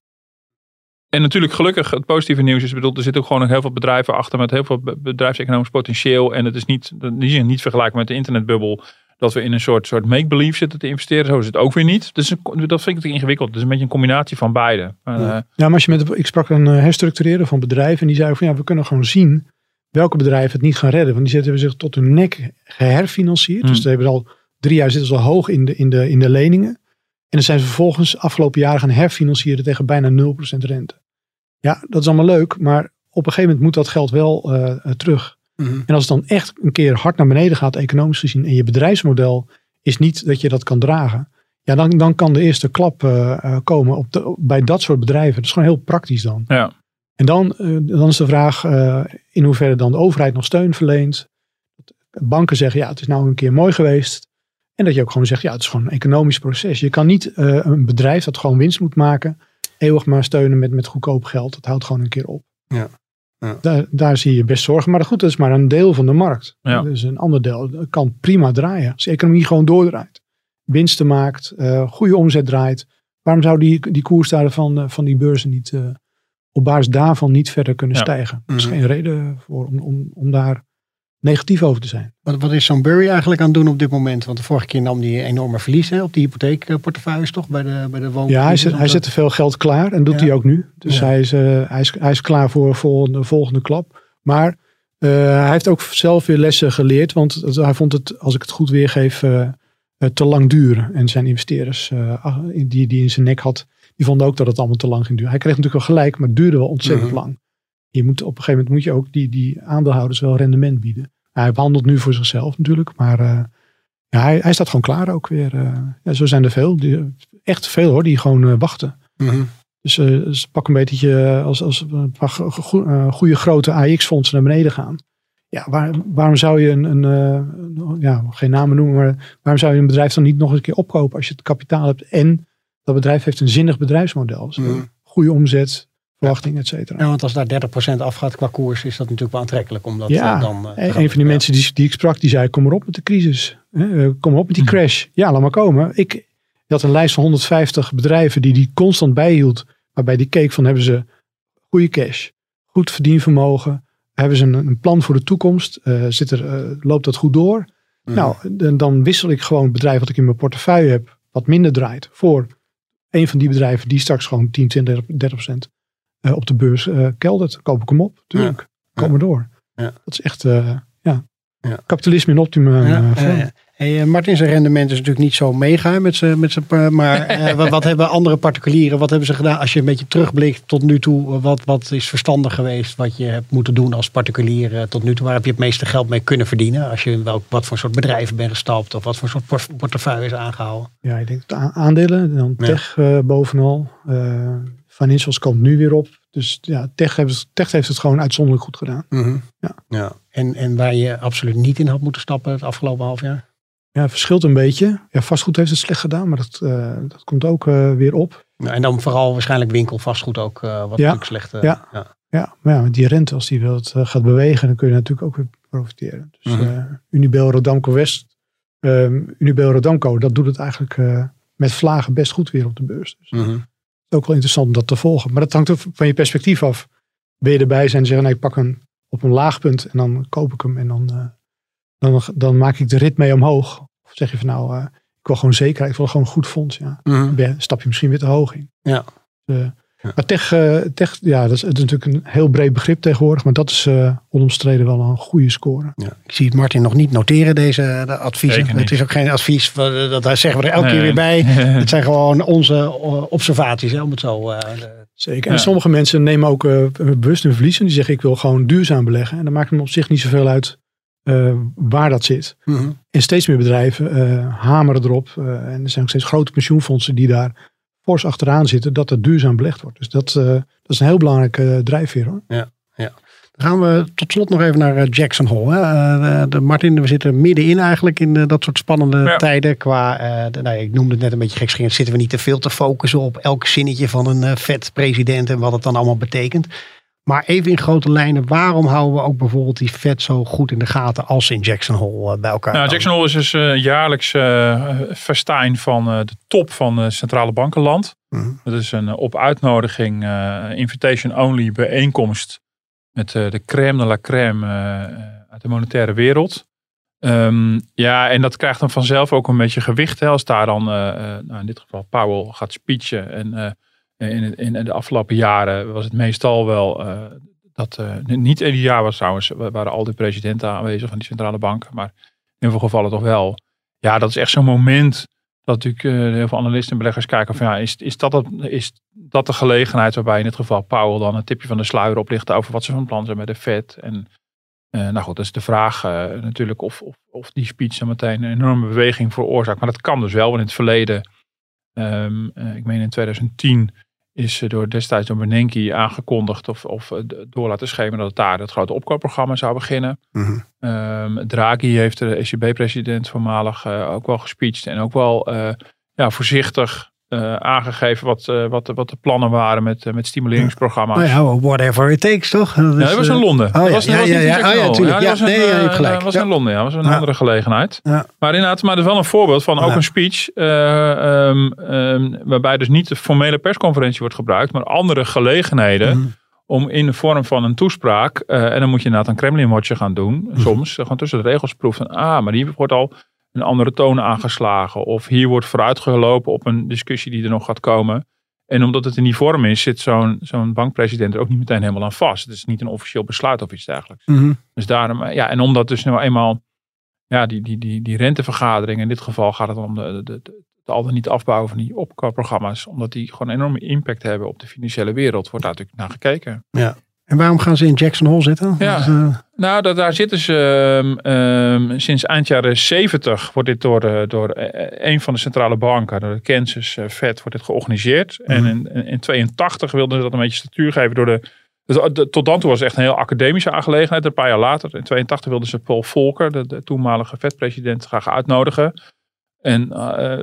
Speaker 1: En natuurlijk gelukkig, het positieve nieuws is, bedoel, er zitten ook gewoon nog heel veel bedrijven achter met heel veel bedrijfseconomisch potentieel. En het is niet, niet, niet vergelijkbaar met de internetbubbel dat we in een soort, soort make-believe zitten te investeren. Zo is het ook weer niet. Dus dat vind ik het ingewikkeld. Het is een beetje een combinatie van beide.
Speaker 5: Ja. ja. maar als je met, ik sprak een herstructureren van bedrijven en die zeiden van ja, we kunnen gewoon zien welke bedrijven het niet gaan redden. Want die hebben zich tot hun nek geherfinancierd. Dus hmm. ze hebben al drie jaar zitten ze al hoog in de, in, de, in de leningen. En dan zijn ze vervolgens afgelopen jaren gaan herfinancieren tegen bijna 0% rente. Ja, dat is allemaal leuk, maar op een gegeven moment moet dat geld wel uh, terug. Hmm. En als het dan echt een keer hard naar beneden gaat, economisch gezien, en je bedrijfsmodel is niet dat je dat kan dragen, ja, dan, dan kan de eerste klap uh, komen op de, bij dat soort bedrijven. Dat is gewoon heel praktisch dan.
Speaker 1: Ja.
Speaker 5: En dan, uh, dan is de vraag in hoeverre dan de overheid nog steun verleent. Banken zeggen, ja, het is nou een keer mooi geweest. En dat je ook gewoon zegt, ja, het is gewoon een economisch proces. Je kan niet uh, een bedrijf dat gewoon winst moet maken, eeuwig maar steunen met, met goedkoop geld. Dat houdt gewoon een keer op.
Speaker 4: Ja.
Speaker 5: ja. Daar, daar zie je best zorgen. Maar goed, dat is maar een deel van de markt. Ja. Dus een ander deel kan prima draaien. Als de economie gewoon doordraait. Winsten maakt, uh, goede omzet draait. Waarom zou die, die koers daar van, uh, van die beurzen niet uh, op basis daarvan niet verder kunnen stijgen. Er is mhm. geen reden voor om, om, om daar negatief over te zijn.
Speaker 4: Wat, wat is Burry eigenlijk aan het doen op dit moment? Want de vorige keer nam hij enorme verliezen op die hypotheekportefeuilles toch bij de, bij de woning.
Speaker 5: Ja, hij zet, hij zet veel geld klaar en doet hij ook nu. Dus hij, is, uh, hij, is, hij is klaar voor, voor de volgende klap. Maar uh, hij heeft ook zelf weer lessen geleerd. Want hij vond het, als ik het goed weergeef, uh, te lang duren. En zijn investeerders die, die in zijn nek had, die vonden ook dat het allemaal te lang ging duren. Hij kreeg natuurlijk wel gelijk, maar het duurde wel ontzettend mhm. lang. Je moet, op een gegeven moment moet je ook die, die aandeelhouders wel rendement bieden. Hij handelt nu voor zichzelf natuurlijk, maar uh, ja, hij, hij staat gewoon klaar ook weer. Uh, ja, zo zijn er veel, die, echt veel hoor, die gewoon uh, wachten.
Speaker 4: Mhm.
Speaker 5: Dus, dus, pak een beetje als, als een paar goede grote AX-fondsen naar beneden gaan. Ja, waar, waarom zou je een, een ja, geen namen noemen, maar waarom zou je een bedrijf dan niet nog eens een keer opkopen als je het kapitaal hebt en dat bedrijf heeft een zinnig bedrijfsmodel. Dus mm. Goede omzet, verwachting, et cetera.
Speaker 4: Ja, want als daar 30% afgaat qua koers, is dat natuurlijk wel aantrekkelijk. Omdat
Speaker 5: ja,
Speaker 4: eh, dan,
Speaker 5: uh, een van die mensen die, die ik sprak, die zei, kom maar op met de crisis. kom maar op met die mm. crash. Ja, laat maar komen. Ik had een lijst van 150 bedrijven die die constant bijhield. Waarbij die keek van, hebben ze goede cash, goed verdienvermogen, hebben ze een, een plan voor de toekomst, uh, zit er, loopt dat goed door? Mm. Nou, dan, dan wissel ik gewoon het bedrijf wat ik in mijn portefeuille heb, wat minder draait, voor een van die bedrijven die straks gewoon 10, 20, 30 procent uh, op de beurs uh, keldert, koop ik hem op. Tuurlijk. Ja. Kom maar door.
Speaker 4: Ja.
Speaker 5: Dat is echt uh, ja. kapitalisme in optimum.
Speaker 4: Ja, Hey, Martin, zijn rendement is natuurlijk niet zo mega met zijn, met zijn, maar wat, wat, hebben andere particulieren, wat hebben ze gedaan? Als je een beetje terugblikt tot nu toe, wat, wat is verstandig geweest wat je hebt moeten doen als particulier tot nu toe? Waar heb je het meeste geld mee kunnen verdienen? Als je welk, wat voor soort bedrijven bent gestapt of wat voor soort portefeuille is aangehouden?
Speaker 5: Ja, ik denk aandelen, dan tech uh, bovenal. Uh, financials komt nu weer op. Dus ja, tech heeft, tech heeft het gewoon uitzonderlijk goed gedaan.
Speaker 4: Mhm.
Speaker 5: ja.
Speaker 4: Ja. En, en waar je absoluut niet in had moeten stappen het afgelopen half jaar?
Speaker 5: Ja, verschilt een beetje. Ja, vastgoed heeft het slecht gedaan, maar dat, uh, dat komt ook uh, weer op.
Speaker 4: Ja, en dan vooral waarschijnlijk winkel vastgoed ook uh, wat natuurlijk slecht.
Speaker 5: ja. ja. Ja, maar ja, die rente, als die wilt, gaat bewegen, dan kun je natuurlijk ook weer profiteren. Dus mm -hmm. Unibel Rodamco West, um, Unibel Rodamco, dat doet het eigenlijk met vlagen best goed weer op de beurs. Dus
Speaker 4: mm -hmm
Speaker 5: ook wel interessant om dat te volgen. Maar dat hangt ook van je perspectief af. Wil je erbij zijn en zeggen, nee, ik pak hem op een laag punt en dan koop ik hem en dan, uh, dan, dan maak ik de rit mee omhoog. Of zeg je van nou, uh, ik wil gewoon zekerheid, ik wil gewoon een goed fonds. Ja.
Speaker 4: Mm
Speaker 5: -hmm. stap je misschien weer te hoog in.
Speaker 4: Ja.
Speaker 5: Maar tech, uh, tech ja, dat is, het is natuurlijk een heel breed begrip tegenwoordig. Maar dat is uh, onomstreden wel een goede score.
Speaker 4: Ja, ik zie het Martin nog niet noteren, deze de adviezen. Het is ook geen advies, dat zeggen we er elke nee. keer weer bij. het zijn gewoon onze observaties, hè, om het zo... Uh,
Speaker 5: Zeker. En ja. sommige mensen nemen ook bewust hun verlies. En die zeggen, ik wil gewoon duurzaam beleggen. En dan maakt het op zich niet zoveel uit eh, waar dat zit.
Speaker 4: Mhm.
Speaker 5: En steeds meer bedrijven eh, hameren erop. eh, en er zijn ook steeds grote pensioenfondsen die daar fors achteraan zitten. Dat het duurzaam belegd wordt. Dus dat, eh, dat is een heel belangrijke eh, drijfveer hoor.
Speaker 4: Dan gaan we tot slot nog even naar eh, Jackson Hole. Hè. Eh, de, de- Martin, we zitten middenin eigenlijk in dat soort spannende
Speaker 1: Ja.
Speaker 4: tijden. Qua, eh, de, nou, ja, ik noemde het net een beetje gekscherend. Zitten we niet te veel te focussen op elk zinnetje van een vet president en wat het dan allemaal betekent. Maar even in grote lijnen, waarom houden we ook bijvoorbeeld die vet zo goed in de gaten als in Jackson Hole eh, bij elkaar
Speaker 1: Nou? Jackson Hole is dus eh, jaarlijks festijn van de top van het centrale bankenland.
Speaker 4: Mhm.
Speaker 1: Dat is een op uitnodiging, invitation-only bijeenkomst met de crème de la crème uit de monetaire wereld. Ehm, ja, en dat krijgt dan vanzelf ook een beetje gewicht. Hè, als daar dan, nou in dit geval Powell gaat speechen. En in, in, in de afgelopen jaren was het meestal wel eh, dat, eh, niet ieder jaar was trouwens, wa- waren al die presidenten aanwezig van die centrale banken. Maar in heel veel gevallen toch wel. Ja, dat is echt zo'n moment dat natuurlijk eh, heel veel analisten en beleggers kijken van ja, is, is, dat, het- is dat de gelegenheid waarbij in dit geval Powell dan een tipje van de sluier oplicht over wat ze van plan zijn met de Fed. En eh, nou goed, dat is de vraag eh, natuurlijk of, of, of die speech dan meteen een enorme beweging veroorzaakt. Maar dat kan dus wel, want in het verleden, ehm, eh, ik meen in 2010, is door destijds door Bernanke aangekondigd of, of eh, door laten schemen dat het daar het grote opkoopprogramma zou beginnen.
Speaker 4: Mhm.
Speaker 1: Ehm, Draghi heeft de ECB-president voormalig eh, ook wel gespeecht en ook wel eh, ja, voorzichtig eh, aangegeven wat, eh, wat, de- wat de plannen waren met, eh, met stimuleringsprogramma's.
Speaker 4: Nou ja, whatever it takes, toch? Dat
Speaker 1: Ja, dat was in Londen. dat
Speaker 4: ja,
Speaker 1: was,
Speaker 4: ja, ja, ja, oh ja, Ja,
Speaker 1: een,
Speaker 4: nee, ja, je hebt gelijk.
Speaker 1: Dat was
Speaker 4: Ja.
Speaker 1: in Londen, ja. Dat was een
Speaker 4: Ja.
Speaker 1: andere gelegenheid.
Speaker 4: Ja.
Speaker 1: Maar inderdaad, maar dat is wel een voorbeeld van ook
Speaker 4: Ja.
Speaker 1: een speech. eh, ehm, ehm, waarbij dus niet de formele persconferentie wordt gebruikt, maar andere gelegenheden.
Speaker 4: Mhm.
Speaker 1: Om in de vorm van een toespraak, en dan moet je inderdaad een Kremlin-watje gaan doen.
Speaker 4: Mhm.
Speaker 1: Soms, gewoon tussen de regels proeven. Ah, maar hier wordt al een andere toon aangeslagen. Of hier wordt vooruitgelopen op een discussie die er nog gaat komen. En omdat het in die vorm is, zit zo'n zo'n bankpresident er ook niet meteen helemaal aan vast. Het is niet een officieel besluit of iets dergelijks.
Speaker 4: Mhm.
Speaker 1: Dus daarom, eh, ja, en omdat dus nou eenmaal, ja, die, die, die, die rentevergadering, in dit geval gaat het om de, de, de, de al dan niet afbouwen van die opkoopprogramma's, omdat die gewoon een enorme impact hebben op de financiële wereld, wordt daar natuurlijk naar gekeken.
Speaker 4: En waarom gaan ze in Jackson Hole zitten?
Speaker 1: Ja.
Speaker 4: Dat is, eh,
Speaker 1: Nou, dat, daar zitten ze ehm, ehm, sinds eind jaren 70 wordt dit door, eh, door eh, een van de centrale banken, door de Kansas Fed, wordt dit georganiseerd. En in, in, in 82 wilden ze dat een beetje statuur geven door de, dus de- tot dan toe was het echt een heel academische aangelegenheid. Een paar jaar later, in 82 wilden ze Paul Volcker, de, de toenmalige Fed-president, graag uitnodigen. En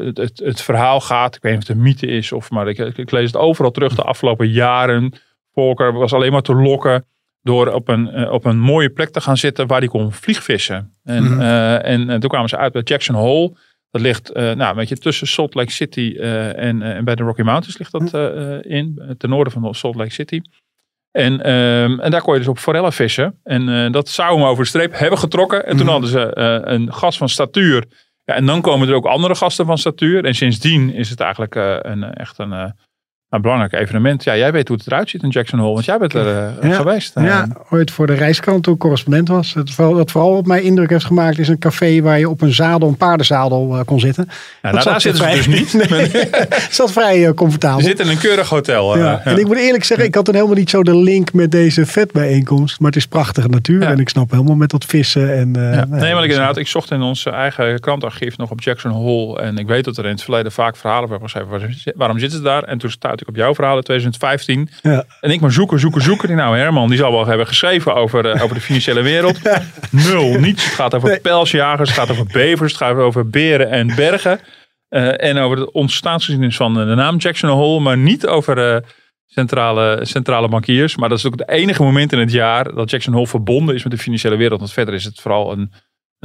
Speaker 1: het, het, het verhaal gaat, ik weet niet of het een mythe is, of, maar ik, ik, ik lees het overal terug de afgelopen jaren. Was alleen maar te lokken door op een, eh, op een mooie plek te gaan zitten waar hij kon vliegvissen. En,
Speaker 4: Mhm.
Speaker 1: eh, en, en toen kwamen ze uit bij Jackson Hole. Dat ligt eh, nou, een beetje tussen Salt Lake City en, en bij de Rocky Mountains ligt dat eh, in, ten noorden van Salt Lake City. En, ehm, en daar kon je dus op forellen vissen. En dat zou hem over de streep hebben getrokken. En toen
Speaker 4: Mhm.
Speaker 1: hadden ze een gast van statuur. Ja, en dan komen er ook andere gasten van statuur. En sindsdien is het eigenlijk een, echt een, een belangrijk evenement. Ja, jij weet hoe het eruit ziet in Jackson Hole. Want jij bent er eh,
Speaker 4: Ja.
Speaker 1: geweest.
Speaker 4: ja, ooit voor de reiskrant toen correspondent was. Het vooral, wat vooral op mij indruk heeft gemaakt is een café waar je op een zadel, een paardenzadel eh, kon zitten.
Speaker 1: Ja, nou, daar zitten ze dus niet.
Speaker 4: Nee, het zat vrij eh, comfortabel.
Speaker 1: We zitten in een keurig hotel. eh,
Speaker 4: Ja. En ik moet eerlijk zeggen, ik had dan helemaal niet zo de link met deze vetbijeenkomst. Maar het is prachtige natuur en ik snap helemaal met dat vissen. En, eh, nou
Speaker 1: Nee, maar ik,
Speaker 4: dus-
Speaker 1: inderdaad, ik zocht in ons eigen krantarchief nog op Jackson Hole. En ik weet dat er in het verleden vaak verhalen werden geschreven. Waarom- Waarom zitten ze daar? En toen stuitte ik op jouw verhaal in 2015.
Speaker 4: Ja.
Speaker 1: En ik maar zoeken, zoeken, zoeken. Die nou, Herman, die zal wel hebben geschreven over, eh, over de financiële wereld. Nul, niets. Het gaat over
Speaker 4: Nee.
Speaker 1: pelsjagers, het gaat over bevers, het gaat over beren en bergen. Eh, en over de ontstaansgeschiedenis van de naam Jackson Hole. Maar niet over eh, centrale, centrale bankiers. Maar dat is ook het enige moment in het jaar dat Jackson Hole verbonden is met de financiële wereld. Want verder is het vooral een,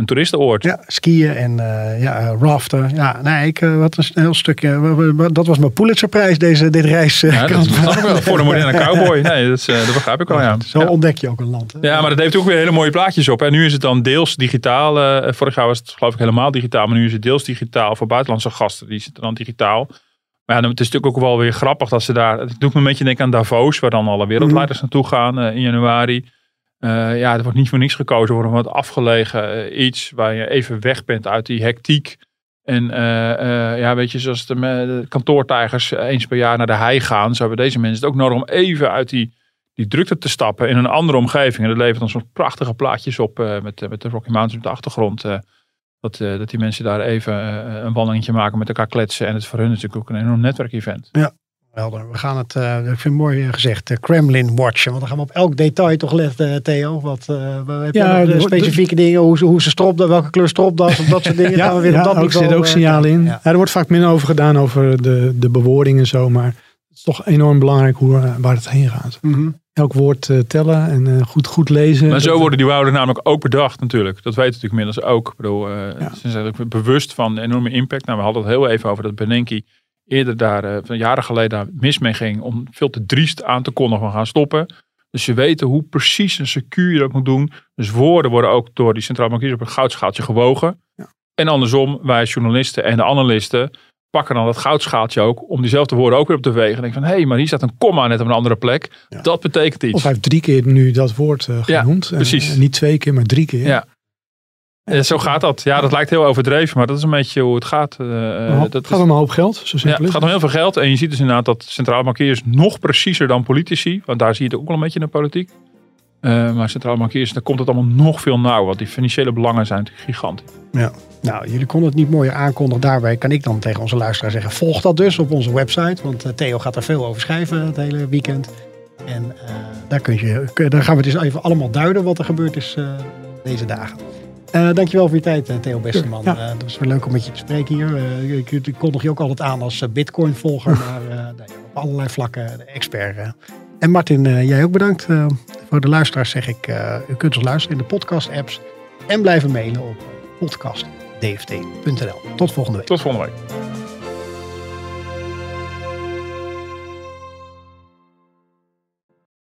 Speaker 1: een toeristenoord.
Speaker 4: Ja, skiën en eh, ja, raften. Ja, nee, ik eh, wat een heel stukje. Dat was mijn Pulitzerprijs, deze, dit reis. eh,
Speaker 1: Ja, dat
Speaker 4: krant.
Speaker 1: snap ik wel. Voor de moderne cowboy. Nee, dat, is, dat begrijp ik wel, ja.
Speaker 4: Zo
Speaker 1: Ja.
Speaker 4: ontdek je ook een land. hè?
Speaker 1: Ja, maar dat heeft ook weer hele mooie plaatjes op. En nu is het dan deels digitaal. vorig jaar was het geloof ik helemaal digitaal. Maar nu is het deels digitaal voor buitenlandse gasten. Die zitten dan digitaal. Maar ja, het is natuurlijk ook wel weer grappig dat ze daar... Het doet me een beetje denken aan Davos. Waar dan alle wereldleiders naartoe gaan in januari. Eh, ja, er wordt niet voor niks gekozen voor een wat afgelegen eh, iets. Waar je even weg bent uit die hectiek. En eh, ja, weet je, zoals de, de kantoortijgers eens per jaar naar de hei gaan. Zo hebben deze mensen het ook nodig om even uit die, die drukte te stappen in een andere omgeving. En dat levert dan soms prachtige plaatjes op met, met de Rocky Mountains op de achtergrond. dat, dat die mensen daar even een wandelingetje maken, met elkaar kletsen. En het is voor hun natuurlijk ook een enorm netwerkevent.
Speaker 4: Ja, Helder. We gaan het, uh, ik vind het mooi gezegd, uh, Kremlin watchen. Want dan gaan we op elk detail toch letten, Theo. Wat uh, ja, de, specifieke dingen, hoe ze, hoe ze stropdas, welke kleur stropdas of dat soort dingen.
Speaker 5: ja, gaan we weer ja, op dat er zitten ook signalen in. Ja. er wordt vaak minder over gedaan over de, de bewoording en zo. Maar het is toch enorm belangrijk hoe, waar het heen gaat. Mm -hmm. Elk woord tellen en goed, goed lezen.
Speaker 1: Maar zo worden die woorden namelijk ook bedacht natuurlijk. Dat weten natuurlijk inmiddels ook. Ik bedoel, Ze zijn bewust van de enorme impact. Nou, we hadden het heel even over dat Benenki eerder daar uh, jaren geleden mis mee ging om veel te driest aan te kondigen van gaan stoppen. Dus ze weten hoe precies en secuur je dat moet doen. Dus woorden worden ook door die centraal bankiers op een goudschaaltje gewogen. Ja. En andersom, wij journalisten en de analisten pakken dan dat goudschaaltje ook om diezelfde woorden ook weer op te wegen. En denk van, hé, hey, maar hier staat een komma net op een andere plek. Dat betekent iets.
Speaker 5: Of hij heeft drie keer nu dat woord uh, genoemd. Ja, precies. niet twee keer, maar drie keer.
Speaker 1: Ja. Ja, zo gaat dat. Ja, dat lijkt heel overdreven, maar dat is een beetje hoe het gaat.
Speaker 5: Uh, dat gaat om een hoop geld, zo
Speaker 1: ja, Het gaat om heel veel geld. En je ziet dus inderdaad dat centraal bankiers nog preciezer dan politici. Want daar zie je het ook wel een beetje in de politiek. Uh, maar centraal bankiers, daar komt het allemaal nog veel nauw. Want die financiële belangen zijn natuurlijk gigantisch.
Speaker 4: Ja, nou, jullie konden het niet mooier aankondigen. Daarbij kan ik dan tegen onze luisteraar zeggen: volg dat dus op onze website. Want Theo gaat er veel over schrijven het hele weekend. En uh, daar, kun je, daar gaan we dus even allemaal duiden wat er gebeurd is deze dagen. Uh, dankjewel voor je tijd, eh, Theo Besteman. Ja. Uh, dat was weer leuk om met je te spreken hier. Uh, ik, ik kondig je ook altijd aan als Bitcoin-volger, maar op allerlei vlakken de expert. En Martin, jij ook bedankt. voor de luisteraars zeg ik, u kunt ons luisteren in de podcast-apps en blijven mailen op podcastdft.nl. Tot volgende week.
Speaker 1: Tot volgende week.